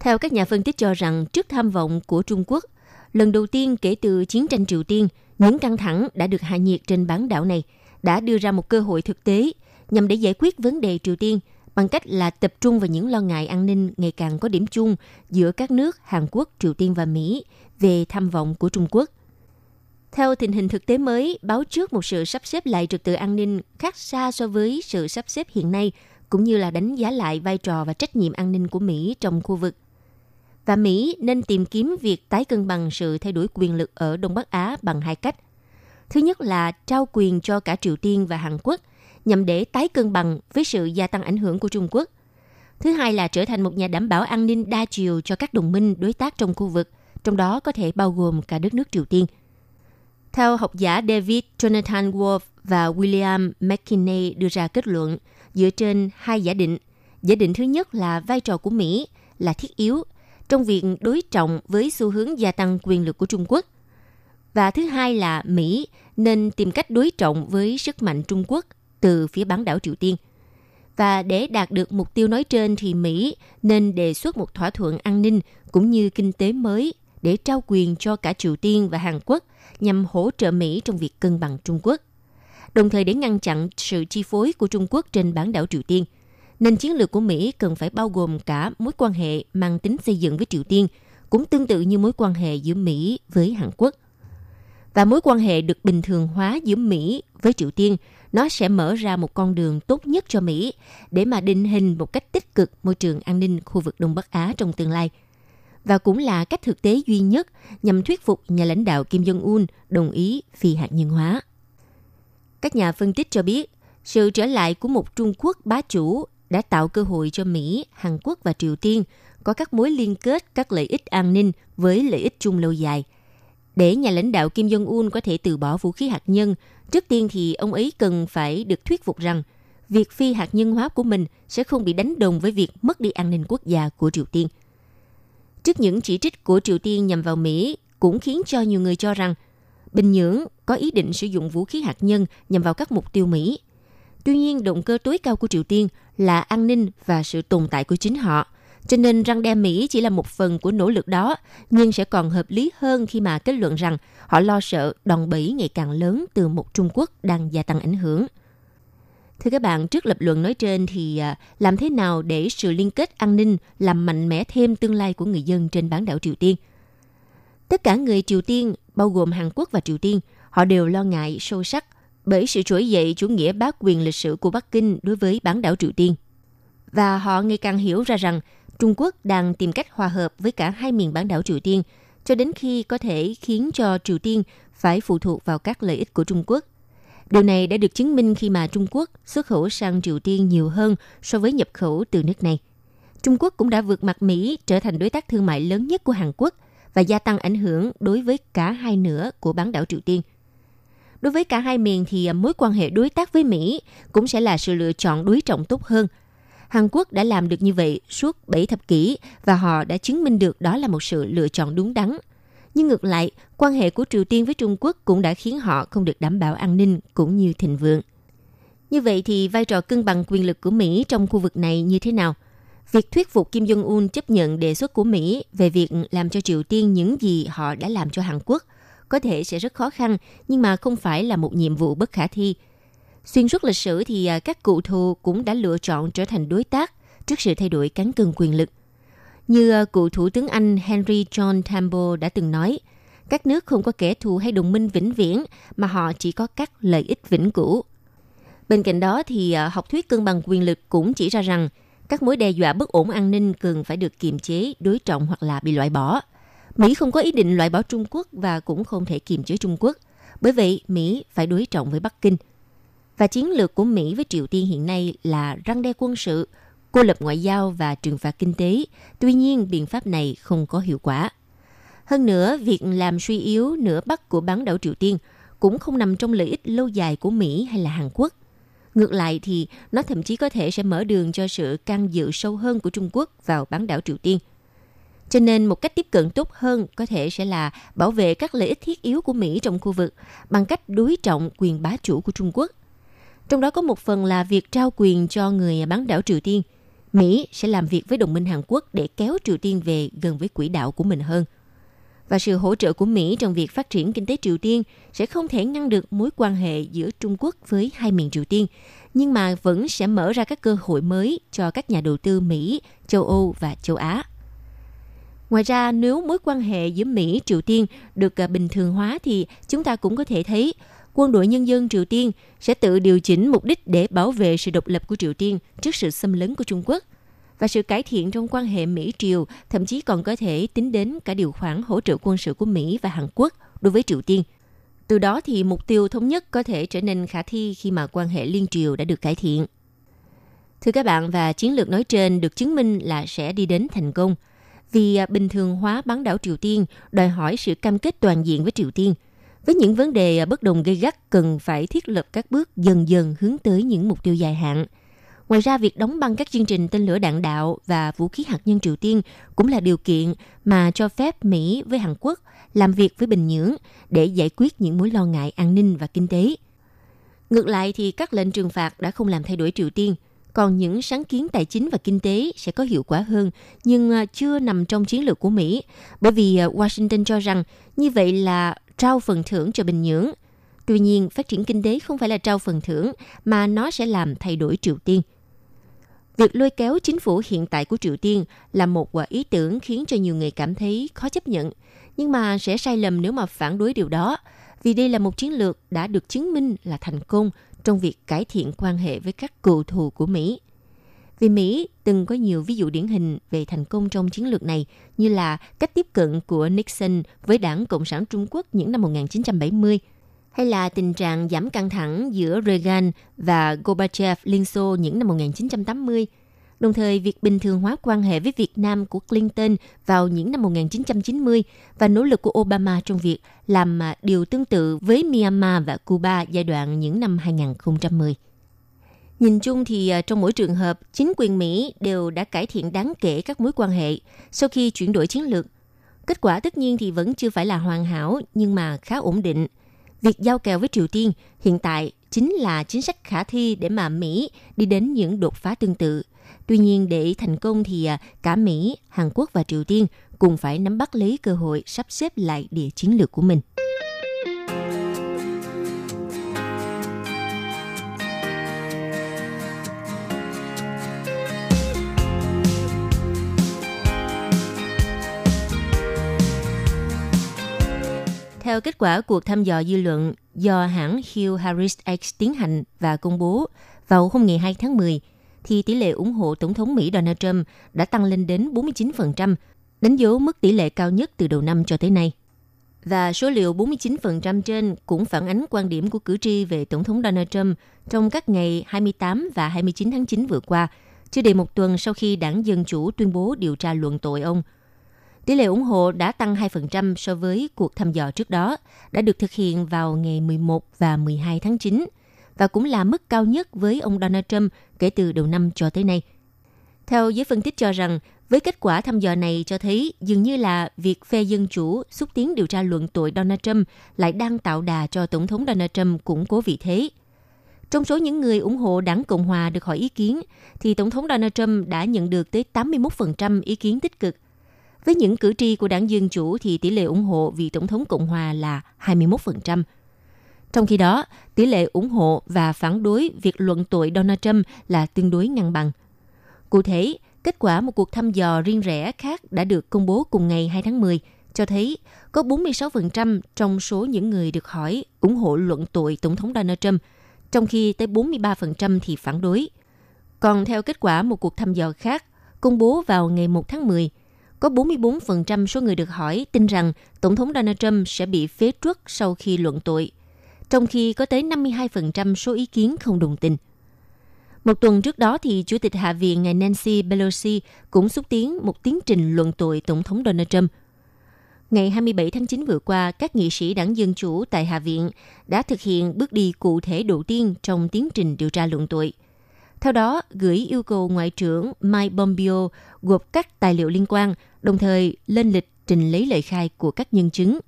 Theo các nhà phân tích cho rằng, trước tham vọng của Trung Quốc, lần đầu tiên kể từ chiến tranh Triều Tiên, những căng thẳng đã được hạ nhiệt trên bán đảo này đã đưa ra một cơ hội thực tế nhằm để giải quyết vấn đề Triều Tiên bằng cách là tập trung vào những lo ngại an ninh ngày càng có điểm chung giữa các nước Hàn Quốc, Triều Tiên và Mỹ về tham vọng của Trung Quốc. Theo tình hình thực tế mới, báo trước một sự sắp xếp lại trật tự an ninh khác xa so với sự sắp xếp hiện nay, cũng như là đánh giá lại vai trò và trách nhiệm an ninh của Mỹ trong khu vực. Và Mỹ nên tìm kiếm việc tái cân bằng sự thay đổi quyền lực ở Đông Bắc Á bằng hai cách. Thứ nhất là trao quyền cho cả Triều Tiên và Hàn Quốc nhằm để tái cân bằng với sự gia tăng ảnh hưởng của Trung Quốc. Thứ hai là trở thành một nhà đảm bảo an ninh đa chiều cho các đồng minh đối tác trong khu vực, trong đó có thể bao gồm cả đất nước Triều Tiên. Theo học giả David Jonathan Wolf và William McKinney đưa ra kết luận dựa trên hai giả định. Giả định thứ nhất là vai trò của Mỹ là thiết yếu trong việc đối trọng với xu hướng gia tăng quyền lực của Trung Quốc. Và thứ hai là Mỹ nên tìm cách đối trọng với sức mạnh Trung Quốc từ phía bán đảo Triều Tiên. Và để đạt được mục tiêu nói trên thì Mỹ nên đề xuất một thỏa thuận an ninh cũng như kinh tế mới để trao quyền cho cả Triều Tiên và Hàn Quốc nhằm hỗ trợ Mỹ trong việc cân bằng Trung Quốc, đồng thời để ngăn chặn sự chi phối của Trung Quốc trên bán đảo Triều Tiên. Nên chiến lược của Mỹ cần phải bao gồm cả mối quan hệ mang tính xây dựng với Triều Tiên, cũng tương tự như mối quan hệ giữa Mỹ với Hàn Quốc. Và mối quan hệ được bình thường hóa giữa Mỹ với Triều Tiên, nó sẽ mở ra một con đường tốt nhất cho Mỹ để mà định hình một cách tích cực môi trường an ninh khu vực Đông Bắc Á trong tương lai. Và cũng là cách thực tế duy nhất nhằm thuyết phục nhà lãnh đạo Kim Jong-un đồng ý phi hạt nhân hóa. Các nhà phân tích cho biết, sự trở lại của một Trung Quốc bá chủ đã tạo cơ hội cho Mỹ, Hàn Quốc và Triều Tiên có các mối liên kết các lợi ích an ninh với lợi ích chung lâu dài. Để nhà lãnh đạo Kim Jong-un có thể từ bỏ vũ khí hạt nhân, trước tiên thì ông ấy cần phải được thuyết phục rằng việc phi hạt nhân hóa của mình sẽ không bị đánh đồng với việc mất đi an ninh quốc gia của Triều Tiên. Trước những chỉ trích của Triều Tiên nhằm vào Mỹ cũng khiến cho nhiều người cho rằng Bình Nhưỡng có ý định sử dụng vũ khí hạt nhân nhằm vào các mục tiêu Mỹ. Tuy nhiên, động cơ tối cao của Triều Tiên là an ninh và sự tồn tại của chính họ. Cho nên răng đe Mỹ chỉ là một phần của nỗ lực đó, nhưng sẽ còn hợp lý hơn khi mà kết luận rằng họ lo sợ đòn bẩy ngày càng lớn từ một Trung Quốc đang gia tăng ảnh hưởng. Thưa các bạn, trước lập luận nói trên thì à, làm thế nào để sự liên kết an ninh làm mạnh mẽ thêm tương lai của người dân trên bán đảo Triều Tiên? Tất cả người Triều Tiên, bao gồm Hàn Quốc và Triều Tiên, họ đều lo ngại sâu sắc bởi sự trỗi dậy chủ nghĩa bá quyền lịch sử của Bắc Kinh đối với bán đảo Triều Tiên. Và họ ngày càng hiểu ra rằng Trung Quốc đang tìm cách hòa hợp với cả hai miền bán đảo Triều Tiên, cho đến khi có thể khiến cho Triều Tiên phải phụ thuộc vào các lợi ích của Trung Quốc. Điều này đã được chứng minh khi mà Trung Quốc xuất khẩu sang Triều Tiên nhiều hơn so với nhập khẩu từ nước này. Trung Quốc cũng đã vượt mặt Mỹ trở thành đối tác thương mại lớn nhất của Hàn Quốc và gia tăng ảnh hưởng đối với cả hai nửa của bán đảo Triều Tiên. Đối với cả hai miền thì mối quan hệ đối tác với Mỹ cũng sẽ là sự lựa chọn đối trọng tốt hơn. Hàn Quốc đã làm được như vậy suốt 7 thập kỷ và họ đã chứng minh được đó là một sự lựa chọn đúng đắn. Nhưng ngược lại, quan hệ của Triều Tiên với Trung Quốc cũng đã khiến họ không được đảm bảo an ninh cũng như thịnh vượng. Như vậy thì vai trò cân bằng quyền lực của Mỹ trong khu vực này như thế nào? Việc thuyết phục Kim Jong-un chấp nhận đề xuất của Mỹ về việc làm cho Triều Tiên những gì họ đã làm cho Hàn Quốc có thể sẽ rất khó khăn, nhưng mà không phải là một nhiệm vụ bất khả thi. Xuyên suốt lịch sử thì à, các cựu thù cũng đã lựa chọn trở thành đối tác trước sự thay đổi cán cân quyền lực. Như à, cựu Thủ tướng Anh Henry John Campbell đã từng nói, các nước không có kẻ thù hay đồng minh vĩnh viễn, mà họ chỉ có các lợi ích vĩnh cửu. Bên cạnh đó thì à, học thuyết cân bằng quyền lực cũng chỉ ra rằng các mối đe dọa bất ổn an ninh cần phải được kiềm chế, đối trọng hoặc là bị loại bỏ. Mỹ không có ý định loại bỏ Trung Quốc và cũng không thể kiềm chế Trung Quốc. Bởi vậy, Mỹ phải đối trọng với Bắc Kinh. Và chiến lược của Mỹ với Triều Tiên hiện nay là răng đe quân sự, cô lập ngoại giao và trừng phạt kinh tế. Tuy nhiên, biện pháp này không có hiệu quả. Hơn nữa, việc làm suy yếu nửa bắc của bán đảo Triều Tiên cũng không nằm trong lợi ích lâu dài của Mỹ hay là Hàn Quốc. Ngược lại thì nó thậm chí có thể sẽ mở đường cho sự can dự sâu hơn của Trung Quốc vào bán đảo Triều Tiên. Cho nên một cách tiếp cận tốt hơn có thể sẽ là bảo vệ các lợi ích thiết yếu của Mỹ trong khu vực bằng cách đối trọng quyền bá chủ của Trung Quốc. Trong đó có một phần là việc trao quyền cho người bán đảo Triều Tiên. Mỹ sẽ làm việc với đồng minh Hàn Quốc để kéo Triều Tiên về gần với quỹ đạo của mình hơn. Và sự hỗ trợ của Mỹ trong việc phát triển kinh tế Triều Tiên sẽ không thể ngăn được mối quan hệ giữa Trung Quốc với hai miền Triều Tiên, nhưng mà vẫn sẽ mở ra các cơ hội mới cho các nhà đầu tư Mỹ, châu Âu và châu Á. Ngoài ra, nếu mối quan hệ giữa Mỹ Triều Tiên được à, bình thường hóa thì chúng ta cũng có thể thấy quân đội nhân dân Triều Tiên sẽ tự điều chỉnh mục đích để bảo vệ sự độc lập của Triều Tiên trước sự xâm lấn của Trung Quốc. Và sự cải thiện trong quan hệ Mỹ-Triều thậm chí còn có thể tính đến cả điều khoản hỗ trợ quân sự của Mỹ và Hàn Quốc đối với Triều Tiên. Từ đó thì mục tiêu thống nhất có thể trở nên khả thi khi mà quan hệ liên triều đã được cải thiện. Thưa các bạn, và chiến lược nói trên được chứng minh là sẽ đi đến thành công – vì à, bình thường hóa bán đảo Triều Tiên đòi hỏi sự cam kết toàn diện với Triều Tiên. Với những vấn đề à, bất đồng gây gắt cần phải thiết lập các bước dần dần hướng tới những mục tiêu dài hạn. Ngoài ra, việc đóng băng các chương trình tên lửa đạn đạo và vũ khí hạt nhân Triều Tiên cũng là điều kiện mà cho phép Mỹ với Hàn Quốc làm việc với Bình Nhưỡng để giải quyết những mối lo ngại an ninh và kinh tế. Ngược lại thì các lệnh trừng phạt đã không làm thay đổi Triều Tiên. còn những sáng kiến tài chính và kinh tế sẽ có hiệu quả hơn nhưng à, chưa nằm trong chiến lược của Mỹ bởi vì à, Washington cho rằng như vậy là trao phần thưởng cho Bình Nhưỡng. Tuy nhiên, phát triển kinh tế không phải là trao phần thưởng mà nó sẽ làm thay đổi Triều Tiên. Việc lôi kéo chính phủ hiện tại của Triều Tiên là một ý tưởng khiến cho nhiều người cảm thấy khó chấp nhận, nhưng mà sẽ sai lầm nếu mà phản đối điều đó, vì đây là một chiến lược đã được chứng minh là thành công trong việc cải thiện quan hệ với các cựu thù của Mỹ. Vì Mỹ từng có nhiều ví dụ điển hình về thành công trong chiến lược này như là cách tiếp cận của Nixon với đảng Cộng sản Trung Quốc những năm 1970, hay là tình trạng giảm căng thẳng giữa Reagan và Gorbachev Liên Xô những năm 1980, đồng thời việc bình thường hóa quan hệ với Việt Nam của Clinton vào những năm 1990 và nỗ lực của Obama trong việc làm điều tương tự với Myanmar và Cuba giai đoạn những năm 2010. Nhìn chung thì à, trong mỗi trường hợp, chính quyền Mỹ đều đã cải thiện đáng kể các mối quan hệ sau khi chuyển đổi chiến lược. Kết quả tất nhiên thì vẫn chưa phải là hoàn hảo nhưng mà khá ổn định. Việc giao kèo với Triều Tiên hiện tại chính là chính sách khả thi để mà Mỹ đi đến những đột phá tương tự. Tuy nhiên để thành công thì à, cả Mỹ, Hàn Quốc và Triều Tiên cùng phải nắm bắt lấy cơ hội sắp xếp lại địa chiến lược của mình. Theo kết quả cuộc thăm dò dư luận do hãng Hill Harris X tiến hành và công bố vào hôm ngày 2 tháng 10, thì tỷ lệ ủng hộ Tổng thống Mỹ Donald Trump đã tăng lên đến 49%, đánh dấu mức tỷ lệ cao nhất từ đầu năm cho tới nay. Và số liệu 49% trên cũng phản ánh quan điểm của cử tri về Tổng thống Donald Trump trong các ngày 28 và 29 tháng 9 vừa qua, chưa đầy một tuần sau khi đảng Dân Chủ tuyên bố điều tra luận tội ông. Tỷ lệ ủng hộ đã tăng 2% so với cuộc thăm dò trước đó, đã được thực hiện vào ngày 11 và 12 tháng 9, và cũng là mức cao nhất với ông Donald Trump kể từ đầu năm cho tới nay. Theo giới phân tích cho rằng, với kết quả thăm dò này cho thấy dường như là việc phe Dân Chủ xúc tiến điều tra luận tội Donald Trump lại đang tạo đà cho Tổng thống Donald Trump củng cố vị thế. Trong số những người ủng hộ đảng Cộng Hòa được hỏi ý kiến, thì Tổng thống Donald Trump đã nhận được tới 81% ý kiến tích cực. Với những cử tri của đảng Dân Chủ thì tỷ lệ ủng hộ vị Tổng thống Cộng Hòa là 21%. Trong khi đó, tỷ lệ ủng hộ và phản đối việc luận tội Donald Trump là tương đối ngang bằng. Cụ thể, kết quả một cuộc thăm dò riêng rẽ khác đã được công bố cùng ngày 2 tháng 10 cho thấy có 46% trong số những người được hỏi ủng hộ luận tội Tổng thống Donald Trump, trong khi tới 43% thì phản đối. Còn theo kết quả một cuộc thăm dò khác công bố vào ngày 1 tháng 10, có 44% số người được hỏi tin rằng Tổng thống Donald Trump sẽ bị phế truất sau khi luận tội, trong khi có tới 52% số ý kiến không đồng tình. Một tuần trước đó thì Chủ tịch Hạ viện ngài Nancy Pelosi cũng xúc tiến một tiến trình luận tội Tổng thống Donald Trump. Ngày 27 tháng 9 vừa qua, các nghị sĩ đảng Dân Chủ tại Hạ viện đã thực hiện bước đi cụ thể đầu tiên trong tiến trình điều tra luận tội. Theo đó, gửi yêu cầu Ngoại trưởng Mike Pompeo gộp các tài liệu liên quan, đồng thời lên lịch trình lấy lời khai của các nhân chứng.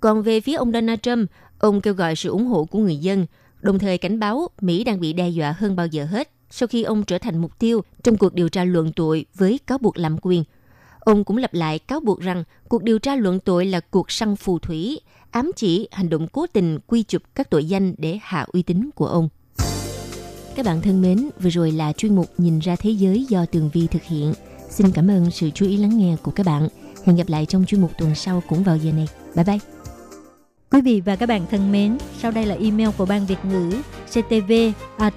Còn về phía ông Donald Trump, ông kêu gọi sự ủng hộ của người dân, đồng thời cảnh báo Mỹ đang bị đe dọa hơn bao giờ hết sau khi ông trở thành mục tiêu trong cuộc điều tra luận tội với cáo buộc lạm quyền. Ông cũng lặp lại cáo buộc rằng cuộc điều tra luận tội là cuộc săn phù thủy, ám chỉ hành động cố tình quy chụp các tội danh để hạ uy tín của ông. Các bạn thân mến, vừa rồi là chuyên mục Nhìn ra thế giới do Tường Vi thực hiện. Xin cảm ơn sự chú ý lắng nghe của các bạn. Hẹn gặp lại trong chuyên mục tuần sau cũng vào giờ này. Bye bye! Quý vị và các bạn thân mến, sau đây là email của Ban Việt ngữ ctv a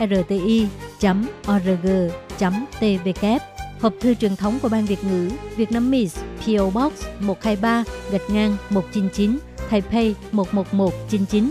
rti org tvk Hộp thư truyền thống của Ban Việt ngữ Việt Nam Miss PO Box 123 gạch ngang 199 Taipei 11199